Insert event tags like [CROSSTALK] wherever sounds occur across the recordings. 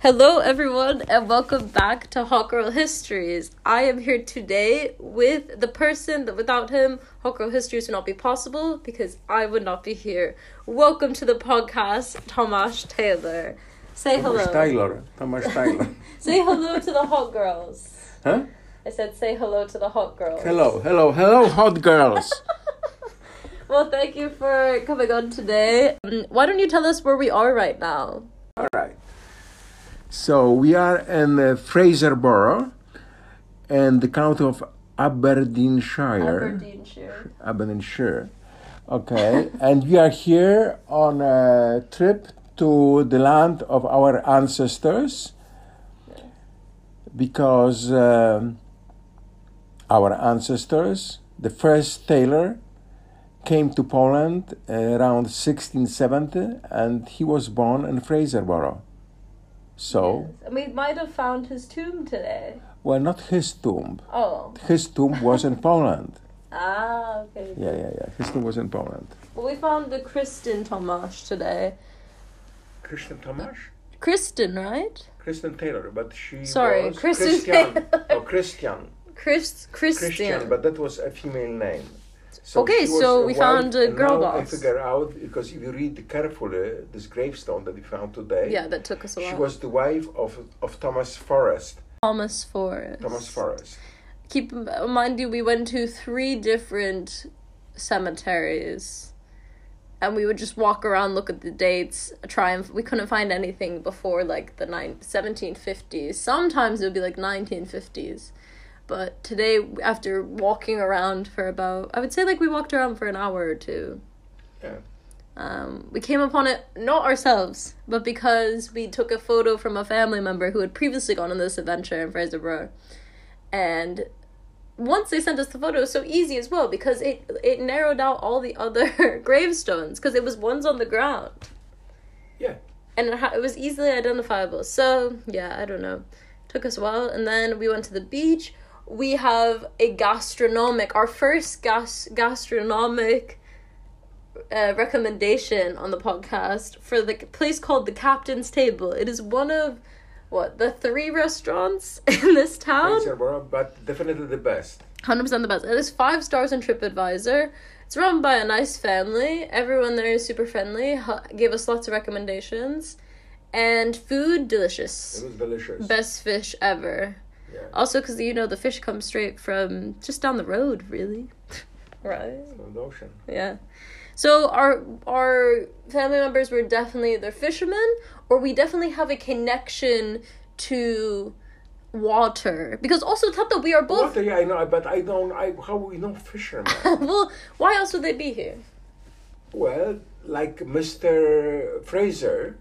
Hello, everyone, and welcome back to Hot Girl Histories. I am here today with the person that without him, Hot Girl Histories would not be possible because I would not be here. Welcome to the podcast, Tomasz Taylor. Say hello. Taylor. Tomasz [LAUGHS] Taylor. Say hello to the hot girls. huh? I said, say hello to the hot girls. Hello, hello, hello, hot girls. [LAUGHS] Well, thank you for coming on today. Um, Why don't you tell us where we are right now? All right. So we are in uh, Fraserburgh, in the county of Aberdeenshire. Aberdeenshire. Aberdeenshire. Okay, [LAUGHS] and we are here on a trip to the land of our ancestors because um, our ancestors, the first tailor, came to Poland around 1670 and he was born in Fraserburgh. So, And we might have found his tomb today. well, not his tomb. Oh. His tomb was in [LAUGHS] Poland. Ah, okay. Yeah, yeah, yeah. His tomb was in Poland. Well, we found the Kristen Tomasz today. Christian Tomasz? Kristen, right? Kristen Taylor, but she Sorry, was Kristen Christian. Taylor. oh, Christian. Chris, Christian. Christian, but that was a female name. So Okay, so we found a girl now I figure out because if you read carefully this gravestone that we found today, Yeah, that took us a she was the wife of of Thomas Forrest. Thomas Forrest. Thomas Forrest. Keep in mind you, we went to three different cemeteries. And we would just walk around, look at the dates, try and we couldn't find anything before like the nine, 1750s. Sometimes it would be like 1950s. But today, after walking around for about, I would say like we walked around for an hour or two. Yeah. Um, we came upon it not ourselves, but because we took a photo from a family member who had previously gone on this adventure in Fraserburgh. And once they sent us the photo, it was so easy as well because it it narrowed out all the other [LAUGHS] gravestones because it was ones on the ground. Yeah. And it, ha- it was easily identifiable. So, yeah, I don't know. Took us a while. And then we went to the beach. We have a gastronomic, our first gas gastronomic uh, recommendation on the podcast for the place called the Captain's Table. It is one of what the three restaurants [LAUGHS] in this town. But definitely the best. Hundred percent the best. It is five stars on TripAdvisor. It's run by a nice family. Everyone there is super friendly. Gave us lots of recommendations, and food delicious. It was delicious. Best fish ever. Yeah. Also, because you know the fish comes straight from just down the road, really. [LAUGHS] right. From the ocean. Yeah. So our our family members were definitely either fishermen or we definitely have a connection to water because also Tata we are both Water, yeah, I know, but I don't. I how we know fishermen? [LAUGHS] well why else would they be here? well, like Mr. Fraser.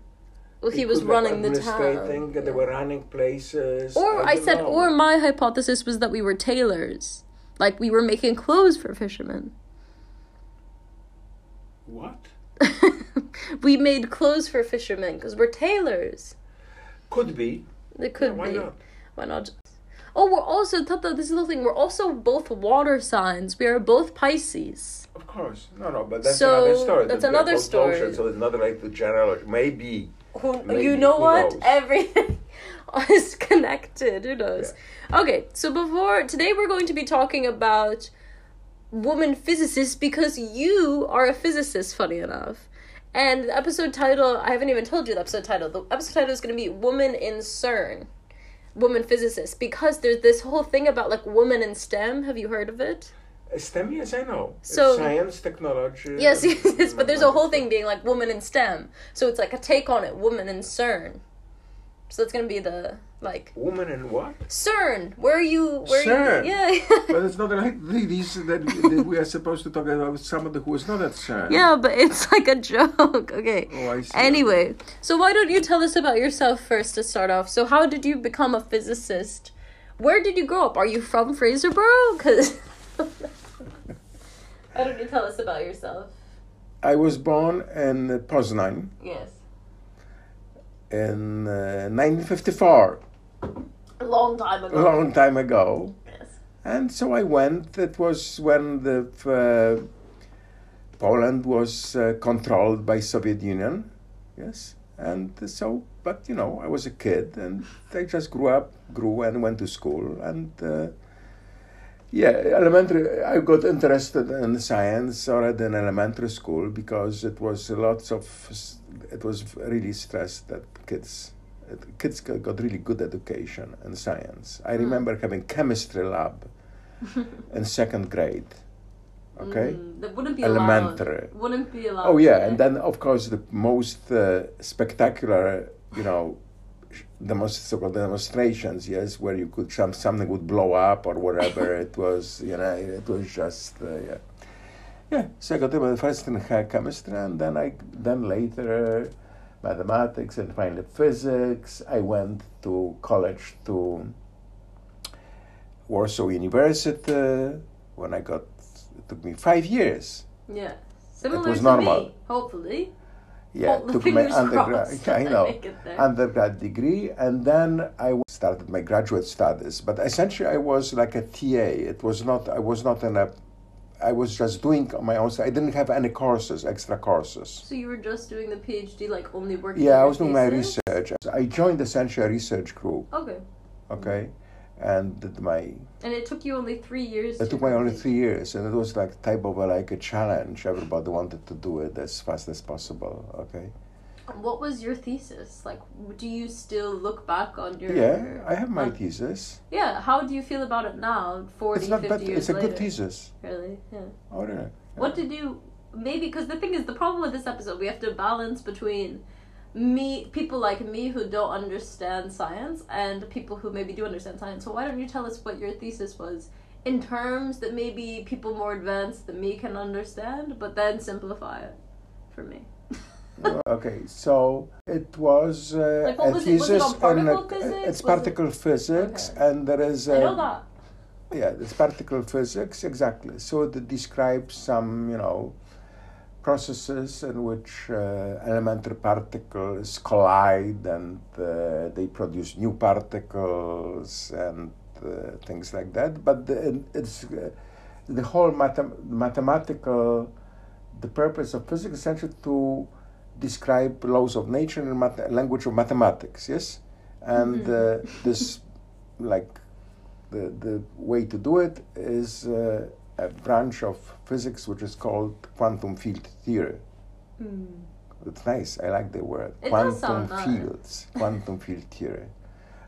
Well, he was running the town. They were running places. Or I don't said, know. or my hypothesis was that we were tailors, like we were making clothes for fishermen. what? [LAUGHS] we made clothes for fishermen because we're tailors. Could be. It could Yeah, why be. not? Why not? Oh, we're also Tata. This is the thing. We're also both water signs. We are both Pisces. Of course, no, no, but that's So, another story. that's another story. Ocean, so it's not like the general. Maybe Who, Maybe, you know who what? knows? Everything [LAUGHS] is connected. Who knows? Okay, so before today, we're going to be talking about woman physicists because you are a physicist. Funny enough. And the episode title, I haven't even told you the episode title. The episode title is going to be Woman in CERN. Woman physicist. Because there's this whole thing about like women in STEM. Have you heard of it? STEM. Yes, I know. It's So- science, technology. Yes, yes, [LAUGHS] yes, but there's a whole thing being like woman in STEM. So it's like a take on it, woman in CERN. So it's gonna be the like Woman in what? CERN. Where are you? Where CERN. You, yeah. But [LAUGHS] it's not like [LAUGHS] these that, that we are supposed to talk about somebody who is not at CERN. yeah, but it's like a joke. Okay. Oh, I see. Anyway, so why don't you tell us about yourself first to start off? So how did you become a physicist? Where did you grow up? Are you from Fraserburgh? Cause why don't you tell us about yourself? I was born in Poznan Yes. in uh, 1954, A long time ago. a long time ago. Yes. And so I went. It was when the uh, Poland was uh, controlled by Soviet Union, yes. And so, but you know, I was a kid, and I just grew up, grew, and went to school, and. Yeah, elementary. I got interested in science already in elementary school because it was lots of. It was really stressed that kids, kids got really good education in science. I remember having chemistry lab [LAUGHS] in second grade. Okay, Mm, that wouldn't be Elementary. allowed. Wouldn't be allowed. Oh yeah, and then of course the most uh, spectacular, you know, most so-called demonstrations, yes, where you could some something would blow up or whatever. [COUGHS] it was, you know, it was just uh, yeah, yeah. So I got the first in chemistry, and then I then later mathematics and finally physics. I went to college to Warsaw University when I got. It took me five years. yeah, similar was to normal. me. Hopefully. Yeah, the took [LAUGHS] my undergrad. [LAUGHS] I [LAUGHS] know make it there. undergrad degree, and then I started my graduate studies. But essentially, I was like a TA. It was not. I was not in a. I was just doing my own. I didn't have any courses, extra courses. So you were just doing the PhD, like only working. Yeah, I was doing my research. I joined essentially a research group. Okay, Okay, and did my. and it took you only three years. It to took me only three years, and it was like type of a, like a challenge. Everybody wanted to do it as fast as possible. Okay. What was your thesis? Like, do you still look back on your? Yeah, I have my Uh, thesis. Yeah, how do you feel about it now, 40, It's not 50 bad. years It's a later? good thesis. Really? Yeah. Oh, really? What did you maybe because the thing is the problem with this episode we have to balance between me people like me who don't understand science and people who maybe do understand science. So why don't you tell us what your thesis was in terms that maybe people more advanced than me can understand, but then simplify it for me. Okay, so it was uh, Like, what a was it? It thesis on particle on, physics? It's Was it- particle physics, Okay. and there is I know that. yeah, it's particle physics exactly. So it describes some you know processes in which uh, elementary particles collide and uh, they produce new particles and uh, things like that. But the, it's uh, the whole mathem- mathematical the purpose of physics is essentially to describe laws of nature in language of mathematics. Yes, and uh, this like the the way to do it is uh, a branch of physics which is called quantum field theory. It's nice. I like the word It quantum does sound nice. fields. Quantum field theory.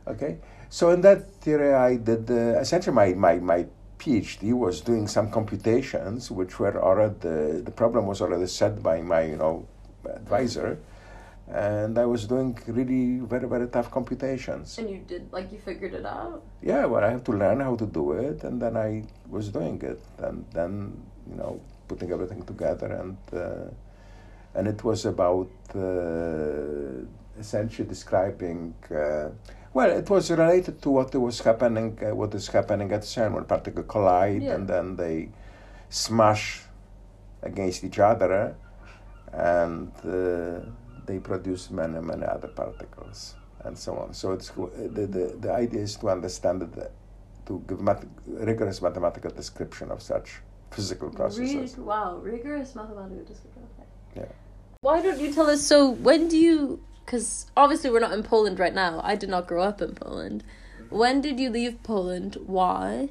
Okay, so in that theory, I did uh, essentially my my my PhD was doing some computations, which were already the problem was already set by my you know advisor, and I was doing really very very tough computations. And you did like you figured it out. Yeah, well, I have to learn how to do it, and then I was doing it, and then you know putting everything together, and uh, and it was about uh, essentially describing. Uh, well, it was related to what was happening, uh, what is happening at CERN when particles collide, Yeah. and then they smash against each other, and uh, they produce many many other particles and so on. So it's the the, the idea is to understand it, to give math, rigorous mathematical description of such physical processes. Read, wow, rigorous mathematical description. Okay. Yeah. Why don't you tell us? So when do you? Because obviously we're not in Poland right now. I did not grow up in Poland. When did you leave Poland? Why?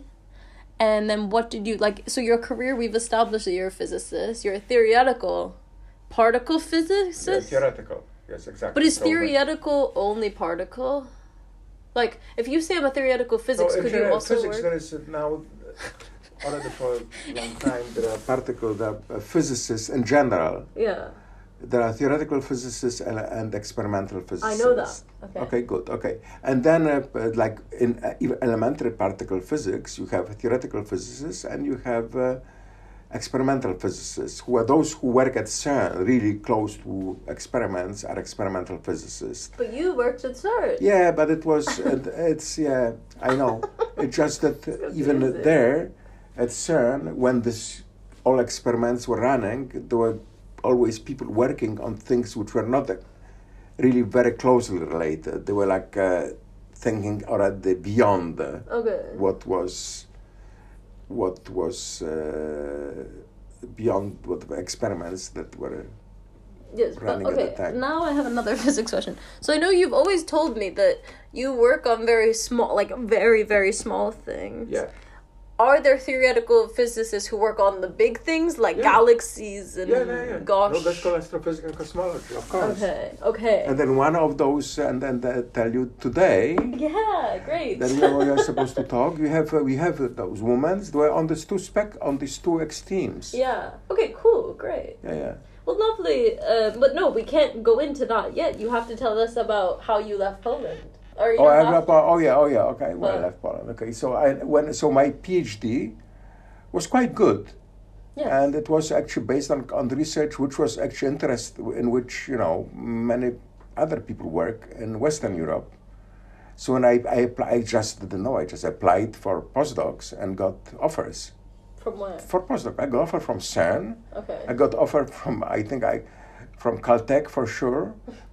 And then what did you like? So your career, we've established that you're a physicist. You're a theoretical particle physicist. theoretical. Yes, exactly. But is theoretical only particle? Like, if you say I'm a theoretical physics, could you also physics? work? There is now already for a long time there are particle there are uh, physicists in general. Yeah, There are theoretical physicists and, and experimental physicists. I know that. Okay. Okay, good. Okay, and then uh, uh, like in uh, elementary particle physics, you have theoretical physicists and you have uh, experimental physicists, who are those who work at CERN, really close to experiments, are experimental physicists. But you worked at CERN. Yeah, but it was [LAUGHS] it, it's yeah, I know. it's just that even confusing. there at CERN, when this all experiments were running, there were always people working on things which were not really very closely related. They were like uh, thinking already beyond Okay. what was what was uh, beyond what experiments that were Yes, but running at okay. the time. Now I have another [LAUGHS] physics question. So I know you've always told me that you work on very small, like very very small things. Yeah. Are there theoretical physicists who work on the big things like Yeah. galaxies and Yeah, yeah, yeah. gosh? No, that's called astrophysics and cosmology, of course. okay. Okay. And then one of those, and then they tell you today. yeah. Great. Then we are, we are supposed to talk. We have uh, we have uh, those women. They were on these two spec on these two extremes. yeah. Okay. Cool. Great. yeah, yeah. Well, lovely. Uh, but no, we can't go into that yet. You have to tell us about how you left Poland. Or Oh, left, oh, to. oh yeah, oh yeah. Okay, well, I Well- left Poland. Okay, so I when so my PhD was quite good. Yes. and it was actually based on, on the research which was actually interest in which you know many other people work in western europe so when i i, apply, I just didn't know i just applied for postdocs and got offers From where? for postdoc i got offer from cern Okay. i got offer from i think i from caltech for sure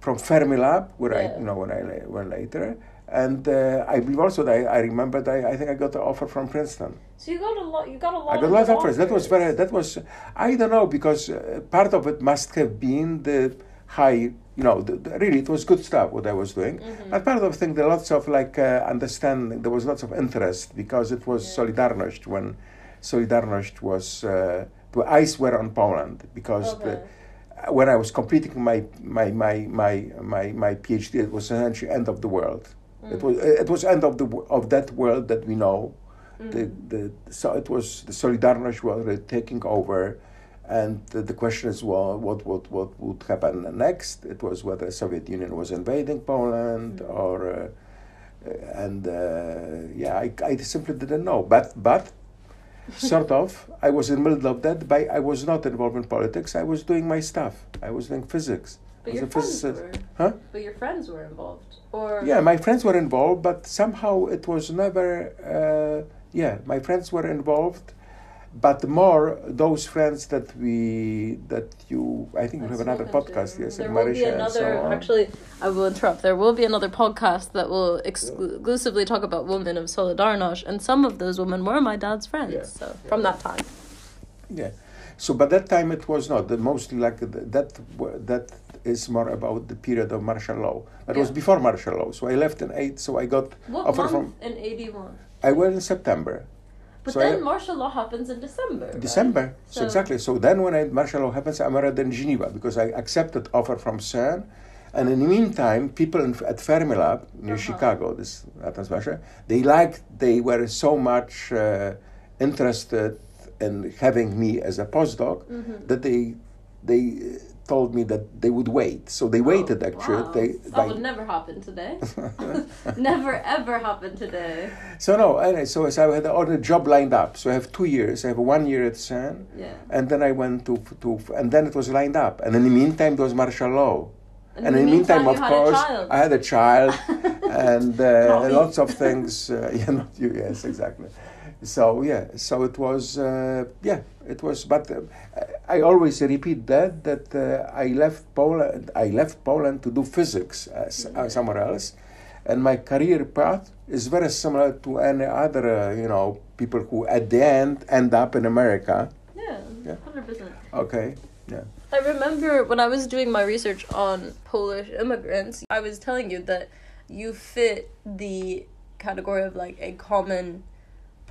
from fermilab where i you know when i went later and uh, I believe also that I, I remember that I, I think I got the offer from Princeton. So you got a lot. You got a lot. I got a lot of offers. That was very. That was. I don't know because uh, part of it must have been the high. You know, the, the- really, it was good stuff what I was doing. But part of the thing, there lots of like uh, understanding. There was lots of interest because it was Solidarność when Solidarność was. Uh, the eyes were on Poland because the, Okay. uh, when I was completing my my my my my, my PhD, it was essentially end of the world. It was it was end of the of that world that we know. The the so it was the Solidarność was taking over, and the, the question is well, what what what would happen next? It was whether the Soviet Union was invading Poland or. Uh, uh, and uh, yeah, I, I simply didn't know. But but sort of, I was in the middle of that. But I was not involved in politics. I was doing my stuff. I was doing physics. But I was your a friends physicist. were. Huh? But your friends were involved, or Yeah, my friends were involved, but somehow it was never. Uh, yeah, my friends were involved, but more those friends that we that you. I think we have another podcast. Yes, there will be Marisha so another. on. actually, I will interrupt. There will be another podcast that will exclu- exclusively talk about women of Solidarność, and some of those women were my dad's friends. Yeah. So from that time, Yeah. So, but that time it was not. The mostly like the, that. That is more about the period of martial law. That was before martial law. So I left in eight. So I got what offer month from. in eighty one? I went in September. But So I- then martial law happens in December. right? December. So, So- exactly. So then when I, martial law happens, I'm already in Geneva because I accepted offer from CERN. And in the meantime, people in, at Fermilab near Uh-huh. Chicago, this Russia, they liked, they were so much uh, interested in having me as a postdoc Mm-hmm. that they they told me that they would wait. So they waited actually. Oh, Wow. They, that would never happen today. [LAUGHS] [LAUGHS] never ever happen today. so no, anyway, so, so I had all the job lined up. So I have two years. I have one year at CERN. Yeah. And then I went to, to and then it was lined up. And in the meantime, there was martial law. And And in the the meantime, meantime, of you had a course. I had a child [LAUGHS] and uh, lots of things. Uh, yeah, not you. Yes, exactly. So yeah, so it was. Uh, yeah, it was. But uh, I always repeat that that uh, I left Poland. I left Poland to do physics uh, uh, somewhere else, and my career path is very similar to any other. Uh, you know, people who at the end end up in America. Yeah. Yeah. Hundred percent. Okay. Yeah. I remember when I was doing my research on Polish immigrants, I was telling you that you fit the category of like a common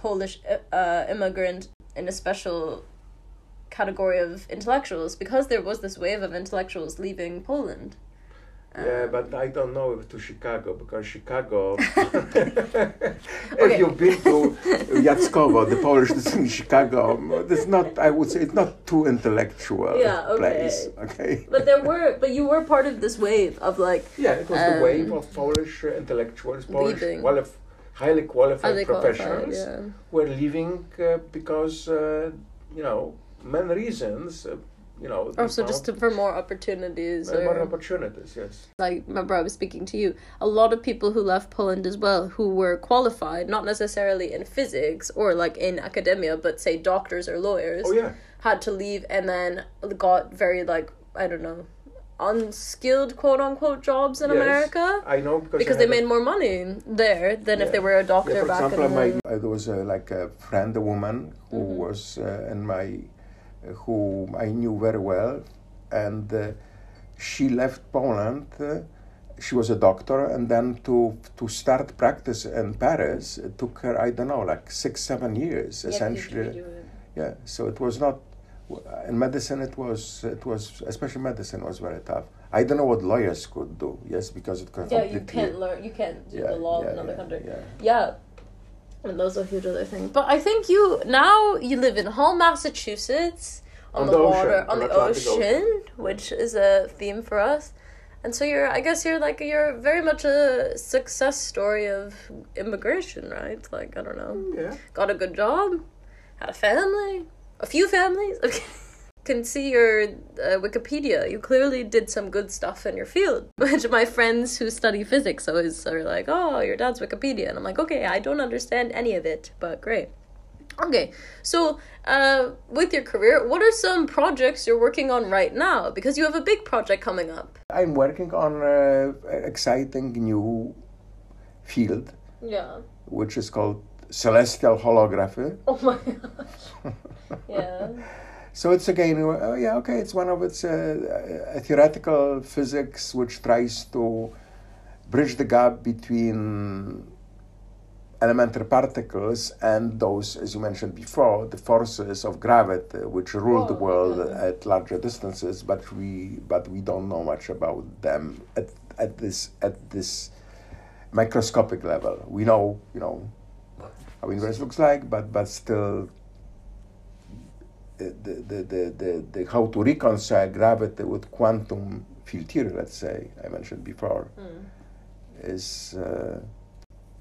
Polish uh, immigrant in a special category of intellectuals because there was this wave of intellectuals leaving Poland. Yeah, Um, but I don't know if to Chicago because Chicago. [LAUGHS] [LAUGHS] Okay. if you've been to [LAUGHS] Jackowo, the Polish this in Chicago, it's not. I would say it's not too intellectual Yeah, okay. place. Okay. But there were, but you were part of this wave of like Yeah, it was Um, the wave of Polish uh, intellectuals, Polish leaving. qualif- highly qualified highly qualified. professionals Yeah. were leaving uh, because uh, you know many reasons. Uh, you know. Also, just to, for more opportunities. more or- opportunities. Yes. I remember I was speaking to you. A lot of people who left Poland as well, who were qualified, not necessarily in physics or like in academia, but say doctors or lawyers, Oh yeah. had to leave and then got very like I don't know, unskilled quote unquote jobs in Yes, America I know because I because they had a- made more money there than if they were a doctor Yeah, for back example, in my, the. uh, there was uh, like a friend, a woman who Mm-hmm. was uh, in my, uh, who I knew very well, and uh, she left Poland. Uh, she was a doctor, and then to to start practice in Paris, it took her I don't know like six seven years essentially. Yeah, so it was not in medicine. It was it was especially medicine was very tough. I don't know what lawyers could do. Yes, because it could Yeah, you can't learn. You can't do Yeah, the law yeah, in another yeah, country. yeah. Yeah. And those are huge other things. But I think you now you live in Hull, Massachusetts, on, On the, the water, ocean, on on the ocean, Ocean. which is a theme for us. And so you're, I guess you're like you're very much a success story of immigration, right? Like I don't know, Yeah. got a good job, had a family, a few families. [LAUGHS] okay, Can see your uh, Wikipedia. You clearly did some good stuff in your field. [LAUGHS] Which my friends who study physics always are like, "Oh, your dad's Wikipedia," and I'm like, "Okay, I don't understand any of it, but great." Okay, so uh, with your career, what are some projects you're working on right now? Because you have a big project coming up. I'm working on an exciting new field, Yeah. which is called celestial holography. Oh my gosh. Yeah. [LAUGHS] So it's again, uh, yeah, okay, it's one of its uh, a theoretical physics which tries to bridge the gap between elementary particles and those, as you mentioned before, the forces of gravity which rule the world okay. at larger distances, but we but we don't know much about them at, at this at this microscopic level. We know, you know, how looks like, but but still the, the, the, the, the, how to reconcile gravity with quantum field theory, let's say, I mentioned before, is uh,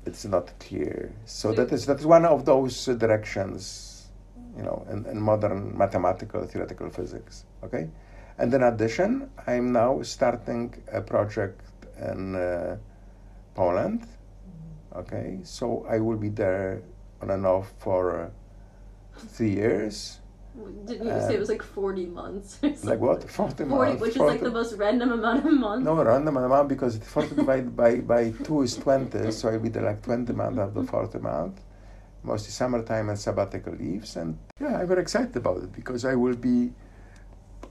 it's not clear. So that is that is one of those uh, directions, you know, in, in modern mathematical theoretical physics. Okay, and in addition, I'm now starting a project in uh, Poland. Okay, so I will be there on and off for uh, three years. Didn't you say it was like 40 months? Like what? 40 40, months. which is like the most random amount of months. No, random amount because 40 divided by, by 2 is 20, so I be like 20 months out of 40 months. Mostly summertime and sabbatical leaves. And yeah, I'm very excited about it because I will be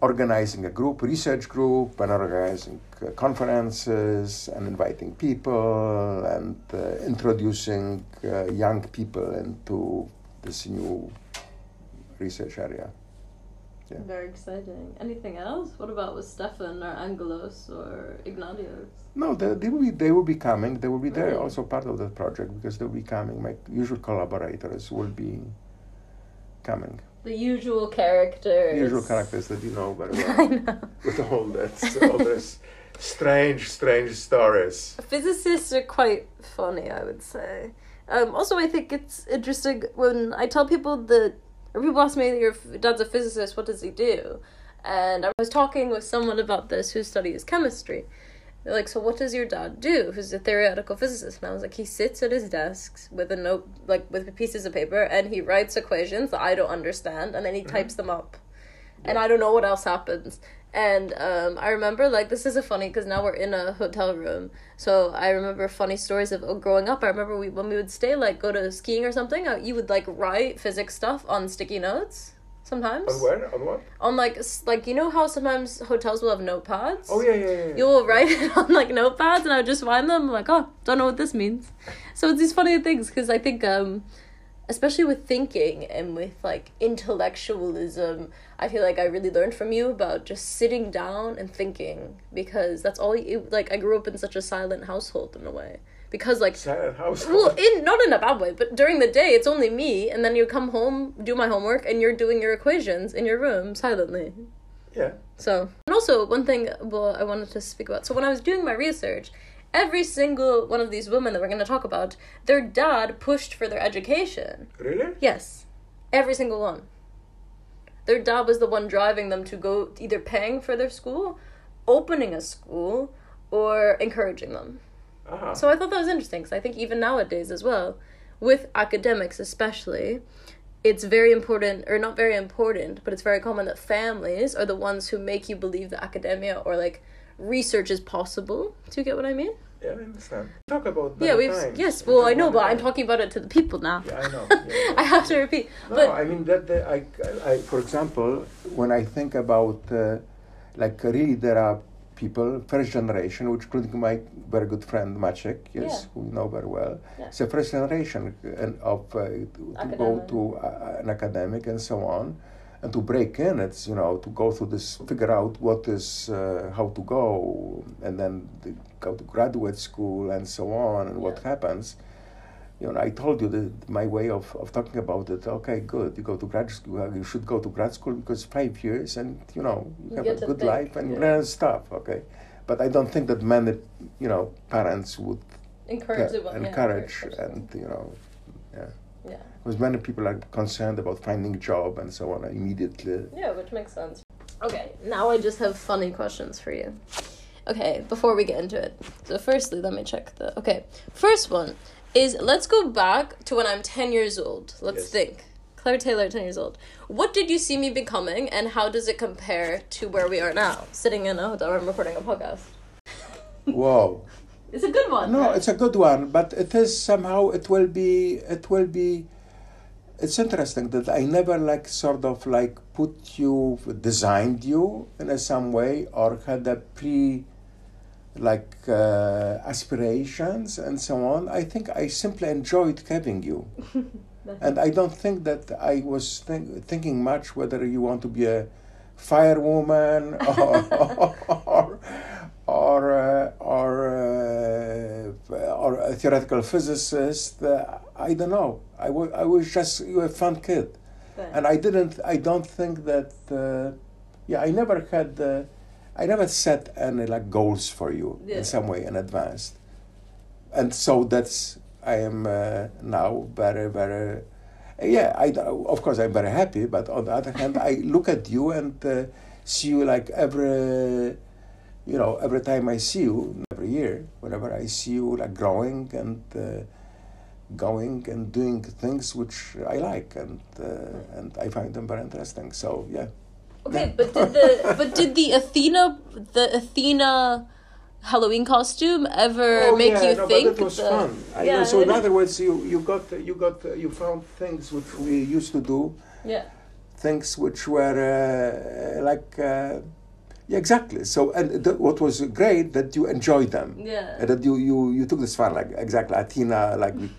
organizing a group, research group, and organizing uh, conferences and inviting people and uh, introducing uh, young people into this new research area. Yeah. Very exciting. Anything else? What about with Stefan or Angelos or Ignatius? No, they, they will be they will be coming. They will be there Really? also part of the project because they'll be coming. My usual collaborators will be coming. The usual characters. The usual characters that you know very [LAUGHS] I well. know. With all that all those strange, strange stories. Physicists are quite funny, I would say. Um, also, I think it's interesting when I tell people that, or people ask me, your dad's a physicist, what does he do? And I was talking with someone about this who studies chemistry. They're like, so what does your dad do? Who's a theoretical physicist? And I was like, he sits at his desk with a note, like with pieces of paper, and he writes equations that I don't understand, and then he types them up. And I don't know what else happens. And um, I remember, like, this is a funny because now we're in a hotel room. So I remember funny stories of oh, growing up. I remember we when we would stay, like, go to skiing or something. uh, You would like write physics stuff on sticky notes. Sometimes On where? On what? on like like you know how sometimes hotels will have notepads. Oh yeah, yeah, yeah. yeah. You will write it [LAUGHS] on like notepads, and I would just find them. I'm like, oh, don't know what this means. So it's these funny things because I think, um, especially with thinking and with like intellectualism, I feel like I really learned from you about just sitting down and thinking because that's all you like. I grew up in such a silent household in a way because like house. [LAUGHS] well, in not in a bad way, but during the day it's only me, and then you come home, do my homework, and you're doing your equations in your room silently. yeah. So, and also one thing, well, I wanted to speak about. So when I was doing my research, every single one of these women that we're going to talk about, their dad pushed for their education. Really? Yes, every single one. Their dad was the one driving them to go, either paying for their school, opening a school, or encouraging them. Ah. So I thought that was interesting because I think even nowadays as well, with academics especially, it's very important, or not very important, but it's very common that families are the ones who make you believe that academia or like research is possible. Do you get what I mean? yeah, I understand. Talk about yeah, we've times. yes. Well, I know, but I'm talking about it to the people now. Yeah, I know. [LAUGHS] Yeah. I have to repeat, No, but I mean that. The, I, I, for example, when I think about, uh, like, really, there are people, first generation, which including my very good friend Maciek, yes, Yeah. who you know very well. Yeah. It's the first generation and of uh, to, to go to uh, an academic and so on, and to break in. It's you know to go through this, figure out what is uh, how to go, and then the, go to graduate school and so on, and what Yeah. happens. You know, I told you that my way of, of talking about it. Okay, good. You go to grad school. You should go to grad school because five years, and you know you, have a good think, life and yeah. learn stuff. Okay, but I don't think that many, you know, parents would Encourage yeah, it. yeah, encourage encourage and you know, yeah. Yeah. Because many people are concerned about finding a job and so on immediately. Yeah, which makes sense. Okay, now I just have funny questions for you. Okay, before we get into it. So, firstly, let me check the. Okay, first one is let's go back to when I'm 10 years old. Let's Yes. think. Claire Taylor, 10 years old. What did you see me becoming, and how does it compare to where we are now, sitting in a hotel room recording a podcast? Whoa. It's a good one. No, right? it's a good one, but it is somehow it will be it will be. It's interesting that I never like sort of like put you designed you in a some way or had a pre like uh, aspirations and so on. I think I simply enjoyed having you. [LAUGHS] And I don't think that I was think, thinking much whether you want to be a firewoman [LAUGHS] or or or, uh, or, uh, or a theoretical physicist. Uh, I don't know. I was just you a fun kid, But- and I didn't. I don't think that. Uh, yeah, I never had. I never set any like goals for you Yeah. in some way in advance, and so that's I am uh, now very very. Yeah, I of course I'm very happy, but on the other hand, I look at you and uh, see you like every, you know, every time I see you, every year, whenever I see you like growing and uh, going and doing things which I like and uh, and I find them very interesting. So yeah. Okay, but did the but did the Athena the Athena Halloween costume ever make you Oh, no, think But was the- fun. I Yeah, know, so in other words, you you got you got you found things which we used to do, Yeah. things which were uh, like. Uh, yeah, exactly. So, and th- what was great that you enjoyed them. Yeah. And that you you you took this fun like exactly Athena like. we-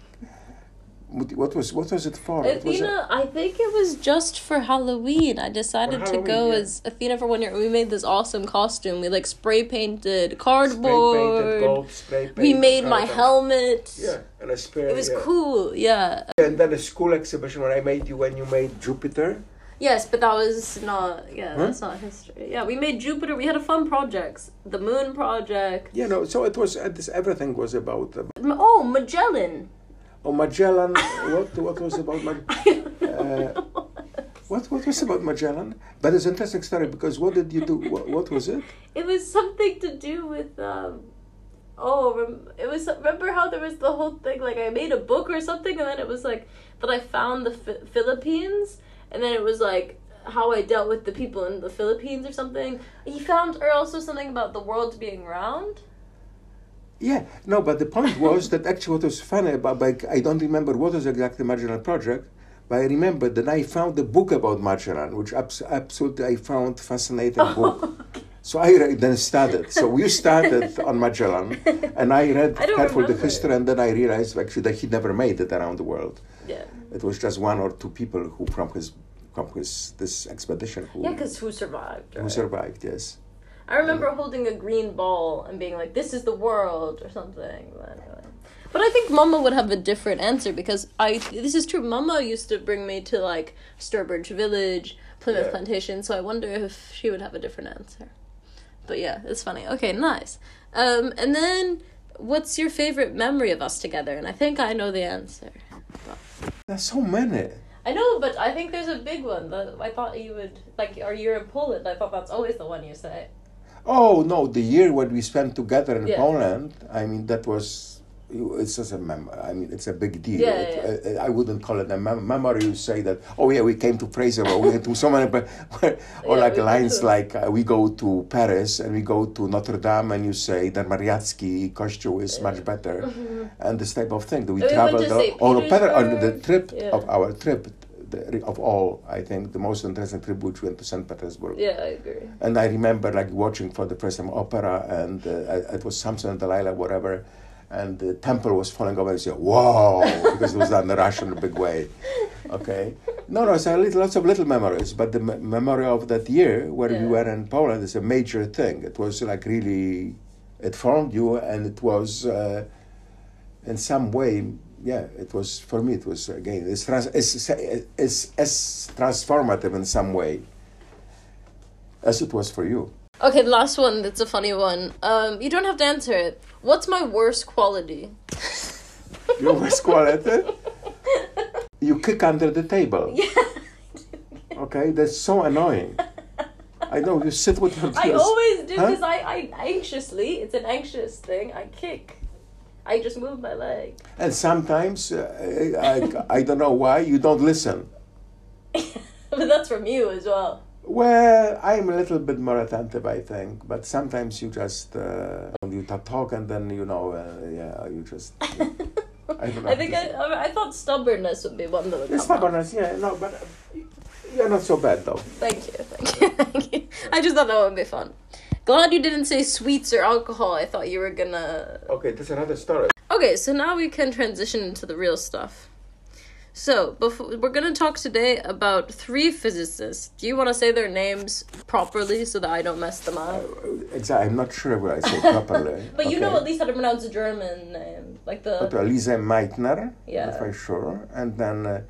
What was what was it for? It was a- Athena, I think it was just for Halloween. I decided to go yeah. as Athena for one year. We made this awesome costume. We like spray painted spray cardboard. painted gold, spray we painted made my cardboard. helmet. Yeah, and a spare. It was yeah. cool. Yeah. And then a school exhibition when I made you when you made Jupiter. Yes, but that was not. Yeah, Huh? that's not history. Yeah, we made Jupiter. We had a fun projects. The Moon Project. You know, so it was uh, this everything was about. Uh, Oh, Magellan. Oh, Magellan. what what was about Magellan? [LAUGHS] Uh, what what was about Magellan? But it's an interesting story because what did you do? What, what was it? It was something to do with um oh rem- it was remember how there was the whole thing like I made a book or something and then it was like that I found the Phi- Philippines and then it was like how I dealt with the people in the Philippines or something. He found or also something about the world being round. Yeah, no, but the point was that actually what was funny about, like, I don't remember what was exactly Magellan project, but I remember that I found a book about Magellan, which abs- absolutely I found fascinating oh, book. So I re- then started. So we started on Magellan, and I read I don't carefully the history, and then I realized actually that he never made it around the world. Yeah. It was just one or two people who from his from his this expedition who Yeah, because who survived? who right? survived. Yes. I remember holding a green ball and being like, "This is the world" or something. But, but I think Mama would have a different answer because I. This is true. Mama used to bring me to like Sturbridge Village, Plymouth Yeah. Plantation. So I wonder if she would have a different answer. But yeah, it's funny. Okay, nice. Um, and then, what's your favorite memory of us together? And I think I know the answer. There's so many. I know, but I think there's a big one that I thought you would like. Or you're in Poland. I thought that's always the one you say. Oh no, the year when we spent together in Yeah. Poland. I mean, that was. It's just a mem. I mean, it's a big deal. Yeah, It- yeah. I, I wouldn't call it a mem- memory. You say that. Oh yeah, we came to Fraser, or we went to so many, [LAUGHS] but or Yeah, like lines do. like uh, we go to Paris and we go to Notre Dame, and you say that Mariacki Kościół is much better, [LAUGHS] and this type of thing. That we We to traveled all, all Paris on the trip of our trip the, of all, I think the most interesting trip which went to St. Petersburg. Yeah, I agree. And I remember like watching for the first time opera, and uh, it was Samson and Delilah, whatever, and the temple was falling over. And I said, "Whoa!" [LAUGHS] because it was done in the Russian big way. Okay, no, no, a little, lots of little memories, but the me- memory of that year where Yeah. we were in Poland is a major thing. It was like really, it formed you, and it was uh, in some way. Yeah, it was for me. It was again. It's, trans- it's, it's as transformative in some way as it was for you. Okay, the last one. That's a funny one. Um, you don't have to answer it. What's my worst quality? [LAUGHS] Your worst quality? You kick under the table. [LAUGHS] Yeah. Okay, that's so annoying. I know you sit with your [LAUGHS] I always do Huh? because I, I anxiously. It's an anxious thing. I kick. I just move my leg. And sometimes uh, I, I don't know why you don't listen. [LAUGHS] but that's from you as well. Well, I'm a little bit more attentive, I think, but sometimes you just uh, you ta- talk and then you know, uh, yeah, you just. [LAUGHS] I don't know. I think I, I I thought stubbornness would be one of The up. stubbornness, yeah, no, but uh, you're not so bad though. Thank you, thank you, [LAUGHS] thank you. I just thought that would be fun. Glad you didn't say sweets or alcohol. I thought you were gonna. Okay, that's another story. Okay, so now we can transition into the real stuff. So, before we're gonna talk today about three physicists. Do you want to say their names properly so that I don't mess them up? Exactly, I'm not sure what I say [LAUGHS] properly. But you know at least how to pronounce a German name, like the. But uh, Lise Meitner, Yeah. for sure, and then uh,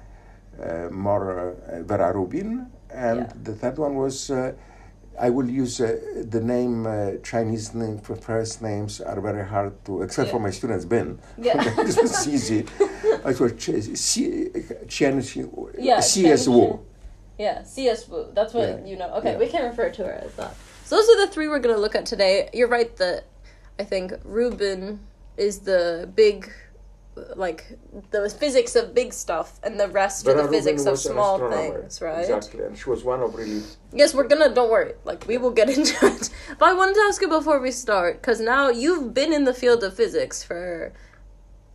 uh, more uh, Vera Rubin, and Yeah. the third one was uh, I will use uh, the name uh, Chinese name for first names are very hard to, except for my students Ben. Yeah. [LAUGHS] this was easy. Was Ch- C- Chen Yeah, C.S. Wu. Yeah, C.S. Wu. That's what Yeah. you know. Okay, Yeah. we can refer to her as that. So those are the three we're gonna look at today. You're right that I think Rubin is the big, like the physics of big stuff, and the rest are the Rubin physics of small things, right? Exactly, and she was one of really. Yes, we're gonna. Don't worry. Like we will get [LAUGHS] into it. But I wanted to ask you before we start, because now you've been in the field of physics for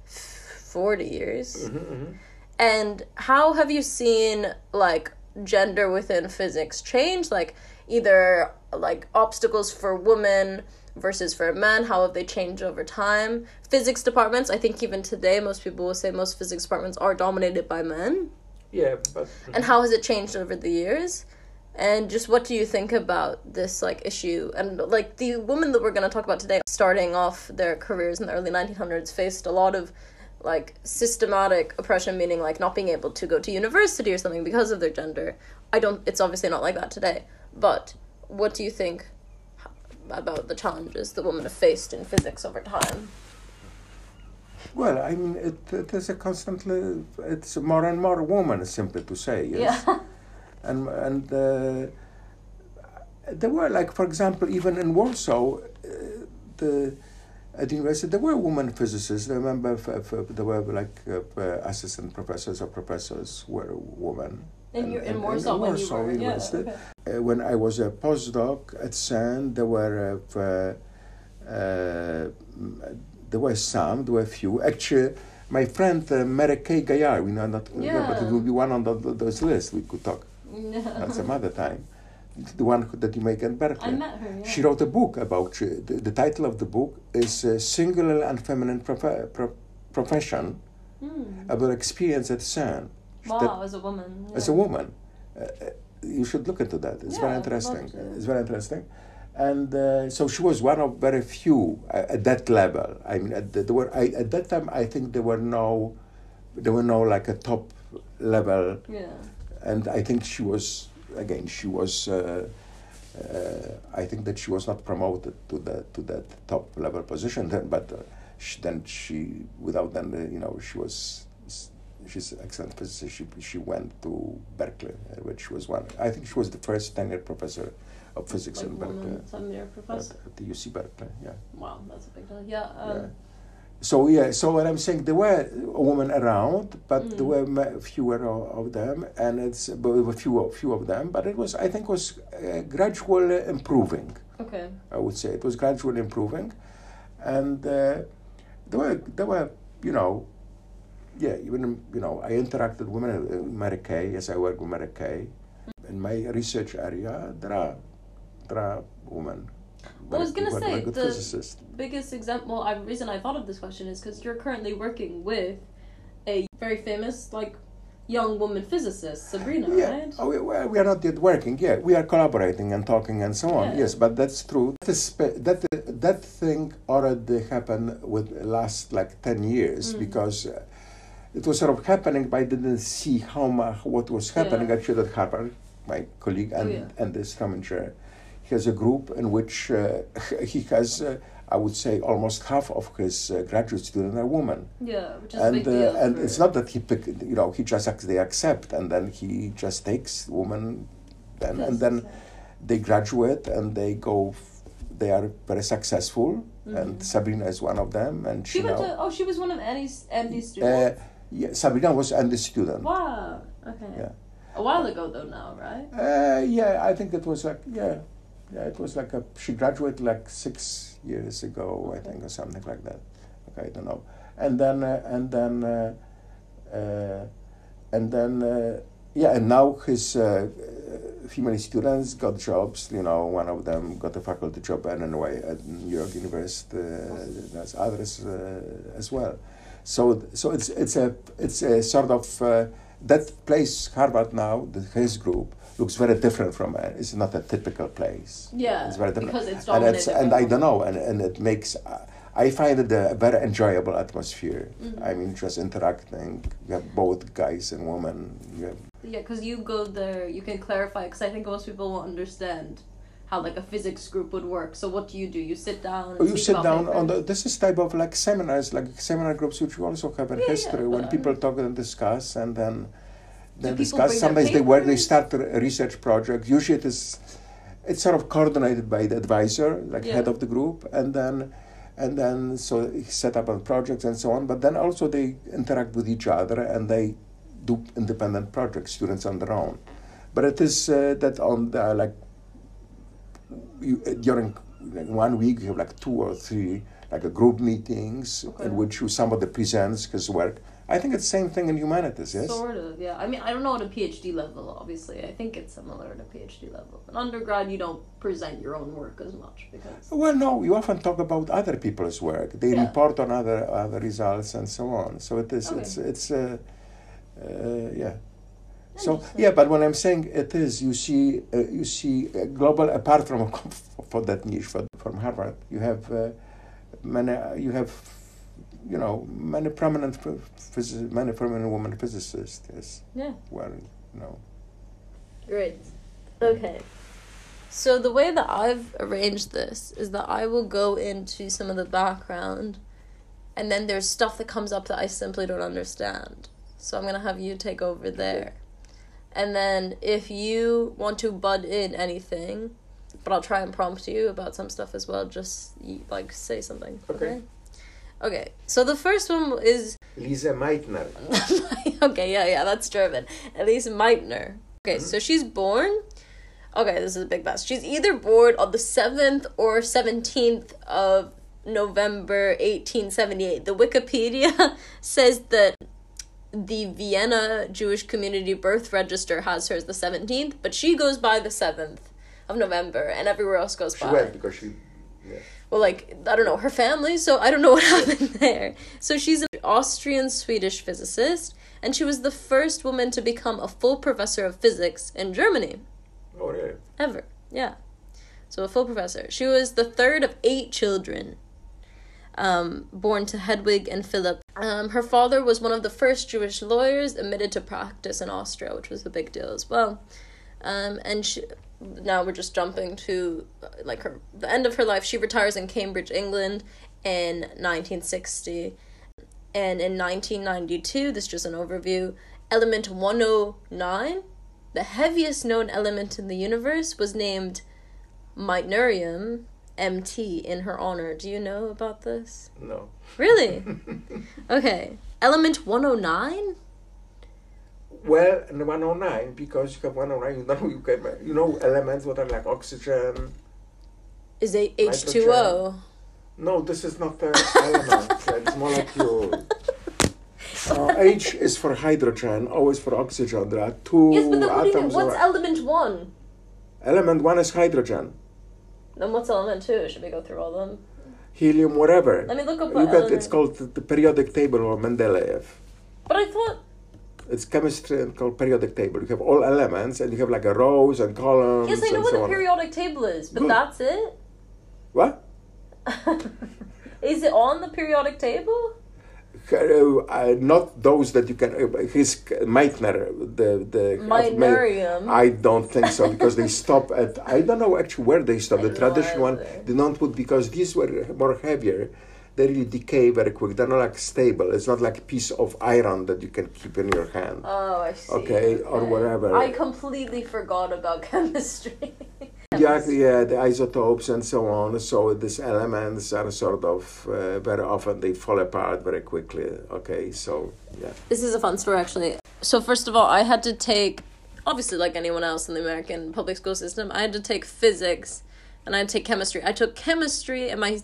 forty years. Mm-hmm, And how have you seen like gender within physics change? Like either like obstacles for women versus for men, how have they changed over time? Physics departments, I think even today most people will say most physics departments are dominated by men. Yeah, but And how has it changed over the years? And just what do you think about this like issue? And like the women that we're going to talk about today, starting off their careers in the early 1900s, faced a lot of like systematic oppression, meaning like not being able to go to university or something because of their gender. I don't. It's obviously not like that today. But what do you think about the challenges that women have faced in physics over time? Well, I mean, it, it is a constantly, it's more and more woman, simply to say, yes. Yeah. [LAUGHS] And, and uh, there were, like, for example, even in Warsaw, uh, the, at the university, there were women physicists. I remember f- f- there were, like, uh, assistant professors or professors were women. In, And- your, in Warsaw in when you Warsaw were yeah, okay. Uh, when I was a postdoc at CERN, there were uh, uh, mm, there were some, there were few. Actually, my friend uh, Mary Kay Gaillard, we know not, yeah. but it will be one on the, those lists. We could talk [LAUGHS] at some other time. The one that you make in Berkeley. I met her. Yeah. She wrote a book about uh, the, the title of the book is uh, "Singularly Unfeminine Profe- Pro- Profession" Hmm. about experience at CERN. Wow, That- as a woman. as a woman. Uh, uh, you should look into that. It's Yeah, very interesting. It's very interesting. And uh, so she was one of very few uh, at that level. I mean, at, the, there were, I, at that time, I think there were no, there were no like a top level. Yeah. And I think she was again. She was. Uh, uh, I think that she was not promoted to the to that top level position then, but uh, she, then she without then you know she was she's an excellent physicist. She, she went to Berkeley, which was one. I think she was the first tenured professor of physics Like in Berkeley seminary at, at the UC Berkeley. Yeah. Wow, that's a big deal. Yeah. Um, yeah. So yeah, so what I'm saying, there were women around, but there Mm. were fewer of, them, and it's but there were few few of them. But it was, I think, was uh, gradually improving. Okay. I would say it was gradually improving, and uh, there were there were you know yeah, even you know, I interact with women in Mary Kay as I work with Kay. In my research area, there are there are women. I was gonna say, the- physicists. biggest example well, I reason I thought of this question is because you're currently working with a very famous like young woman physicist, Sabrina, Yeah. right? Oh, we, well, we are not yet working. Yeah, we are collaborating and talking and so on. Yeah. Yes, but that's true. That is, that that thing already happened with last like ten years Mm. because uh, it was sort of happening, but I didn't see how much what was happening Yeah. actually at Harvard. My colleague and Oh, yeah. and this Strominger, he has a group in which uh, [LAUGHS] he has. Uh, I would say almost half of his uh, graduate students are women Yeah, which is a and big deal. uh, and for- it's not that he pick you know he just they accept and then he just takes women, then and then they graduate and they go f- they are very successful and Sabrina is one of them and Mm-hmm. She she, went now to oh she was one of Andy's Andy's uh, students. Yeah, Sabrina was and the student wow. Okay. yeah. A while ago though now, right? uh, yeah I think it was like yeah yeah it was like a she graduated like six years ago I think or something like that okay I don't know and then uh, and then uh, uh, and then uh, yeah and now his uh, female students got jobs you know one of them got a faculty job at NY at New York University uh, there's others uh, as well so so it's it's a it's a sort of uh, that place Harvard now the, his group looks very different from it. It's not a typical place. Yeah. It's very different. because it's and it's and I don't know, and, and it makes. Uh, I find it a very enjoyable atmosphere. Mm-hmm. I mean, just interacting. You have both guys and women. You have, Yeah, because you go there, you can clarify. Because I think most people won't understand how like a physics group would work. So what do you do? You sit down. And Oh, you sit down on the. This is type of like seminars, like seminar groups, which you also have in Yeah, yeah, history, when but, people talk and discuss, and then then discuss. Sometimes they work. They start a research project. Usually, it is. It's sort of coordinated by the advisor, like Yeah. head of the group, and then. And then, so he set up on projects and so on. But then also they interact with each other and they do independent projects, students on their own. But it is uh, that on the like you, uh, during like, one week you have like two or three like a group meetings Okay. in which you, somebody presents his work. I think it's the same thing in humanities, yes. Sort of, yeah. I mean, I don't know at a PhD level, obviously. I think it's similar at a PhD level. In undergrad, you don't present your own work as much because. Well, no, you often talk about other people's work. They Yeah. report on other other results and so on. So it is. Okay. It's it's uh, uh, yeah. So yeah, but when I'm saying it is, you see, uh, you see uh, global apart from [LAUGHS] for that niche for, from Harvard, you have uh, many, you have, you know, many prominent phys- many prominent women physicists. Yes, Yeah. well, you know. Great. Okay. So the way that I've arranged this is that I will go into some of the background and then there's stuff that comes up that I simply don't understand. So I'm going to have you take over there. And then if you want to butt in anything, but I'll try and prompt you about some stuff as well, just like say something. Okay. Okay. So the first one is Lisa Meitner. [LAUGHS] okay, yeah, yeah, that's German. Elise Meitner. Okay, mm-hmm. so she's born. Okay, this is a big mess. She's either born on the 7th or 17th of November 1878. The Wikipedia [LAUGHS] says that the Vienna Jewish Community Birth Register has her as the 17th, but she goes by the 7th of November, and everywhere else goes She by She went because she. Yeah. well, like I don't know her family, so I don't know what [LAUGHS] happened there. So she's an Austrian Swedish physicist, and she was the first woman to become a full professor of physics in Germany Oh really? ever. Yeah, so a full professor. She was the third of eight children. Um, born to Hedwig and Philip. Um, her father was one of the first Jewish lawyers admitted to practice in Austria, which was a big deal as well. Um, and she, now we're just jumping to like her the end of her life. She retires in Cambridge, England, in 1960, and in 1992. This is just an overview. Element 109, the heaviest known element in the universe, was named Meitnerium MT in her honor. Do you know about this? No. Really? [LAUGHS] okay. Element 109? Well, 109, because you have 109, you know, you, can, you know elements what are like oxygen. Is it H two O? No, this is not an element, [LAUGHS] it's molecule. Uh, H is for hydrogen, O is for oxygen. There are two Yes, but then what do you mean? atoms. What's element one? element one is hydrogen, Then what's element two? Should we go through all of them? helium, whatever. Let me look up You what got, element. it's called the, the periodic table or Mendeleev. But I thought. It's chemistry and called periodic table. You have all elements, and you have like a rows and columns. Yes, I know what so the on. periodic table is, but Good. that's it. What? [LAUGHS] is it on the periodic table? Uh, uh, not those that you can. Uh, his Meitner, the the Meitnerium. I don't think so because they stop at. I don't know actually where they stop. I The traditional one they don't put because these were more heavier. They really decay very quick. They're not like stable. It's not like a piece of iron that you can keep in your hand. Oh, I see. Okay, or whatever. I completely forgot about [LAUGHS] chemistry. Yeah, yeah, the isotopes and so on. So these elements are sort of uh, very often they fall apart very quickly. Okay, so yeah. This is a fun story, actually. So, first of all, I had to take, obviously, like anyone else in the American public school system, I had to take physics and I had to take chemistry. I took chemistry in my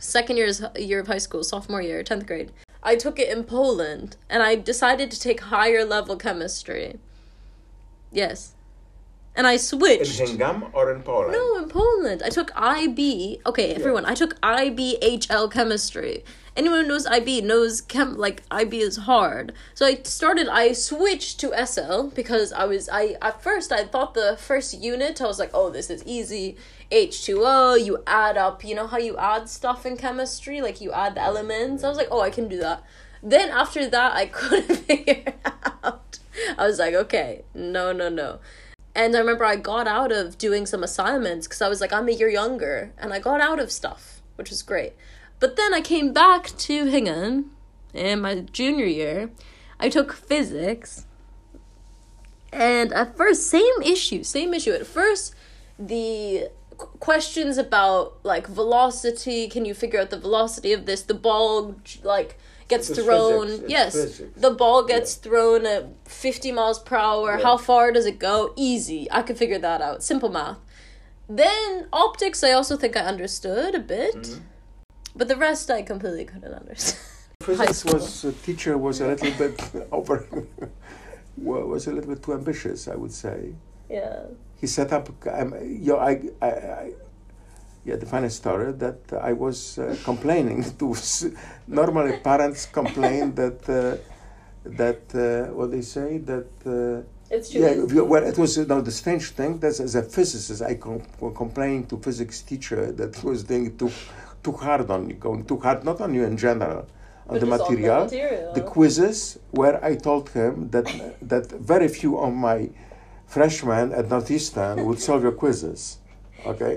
second year's, year of high school, sophomore year, 10th grade. I took it in Poland and I decided to take higher level chemistry. Yes. And I switched. In Hingham or in Poland? No, in Poland. I took IB. Okay, everyone. I took IBHL chemistry. Anyone who knows IB knows chem like IB is hard. So I started I switched to SL because I was I at first I thought the first unit I was like, "Oh, this is easy. H2O, you add up, you know how you add stuff in chemistry, like you add the elements." I was like, "Oh, I can do that." Then after that, I [LAUGHS] couldn't figure it out. I was like, "Okay, no, no, no." And I remember I got out of doing some assignments because I was like, I'm a year younger. And I got out of stuff, which was great. But then I came back to Hingham in my junior year. I took physics. And at first, same issue, same issue. At first, the questions about like velocity can you figure out the velocity of this? The ball, like, gets It's thrown. physics, yes. physics. The ball gets thrown at 50 miles per hour. Yeah. How far does it go? Easy. I could figure that out. Simple math. Then optics, I also think I understood a bit. Mm-hmm. But the rest, I completely couldn't understand. [LAUGHS] Physics was uh, teacher was a little bit [LAUGHS] over, [LAUGHS] wa- was a little bit too ambitious, I would say. yeah. He set up. Um, you know, I, I, I, yeah, the funny story that I was uh, complaining [LAUGHS] to. Normally, parents complain that uh, that uh, what they say that. Uh, It's too yeah, you- well, it was you know, the strange thing that as a physicist, I com- were complaining to physics teacher that he [LAUGHS] was doing too too hard on me, going too hard, not on you in general, on the just on the material. material. The quizzes where I told him that that very few of my freshmen at Northeastern would solve your quizzes. Okay,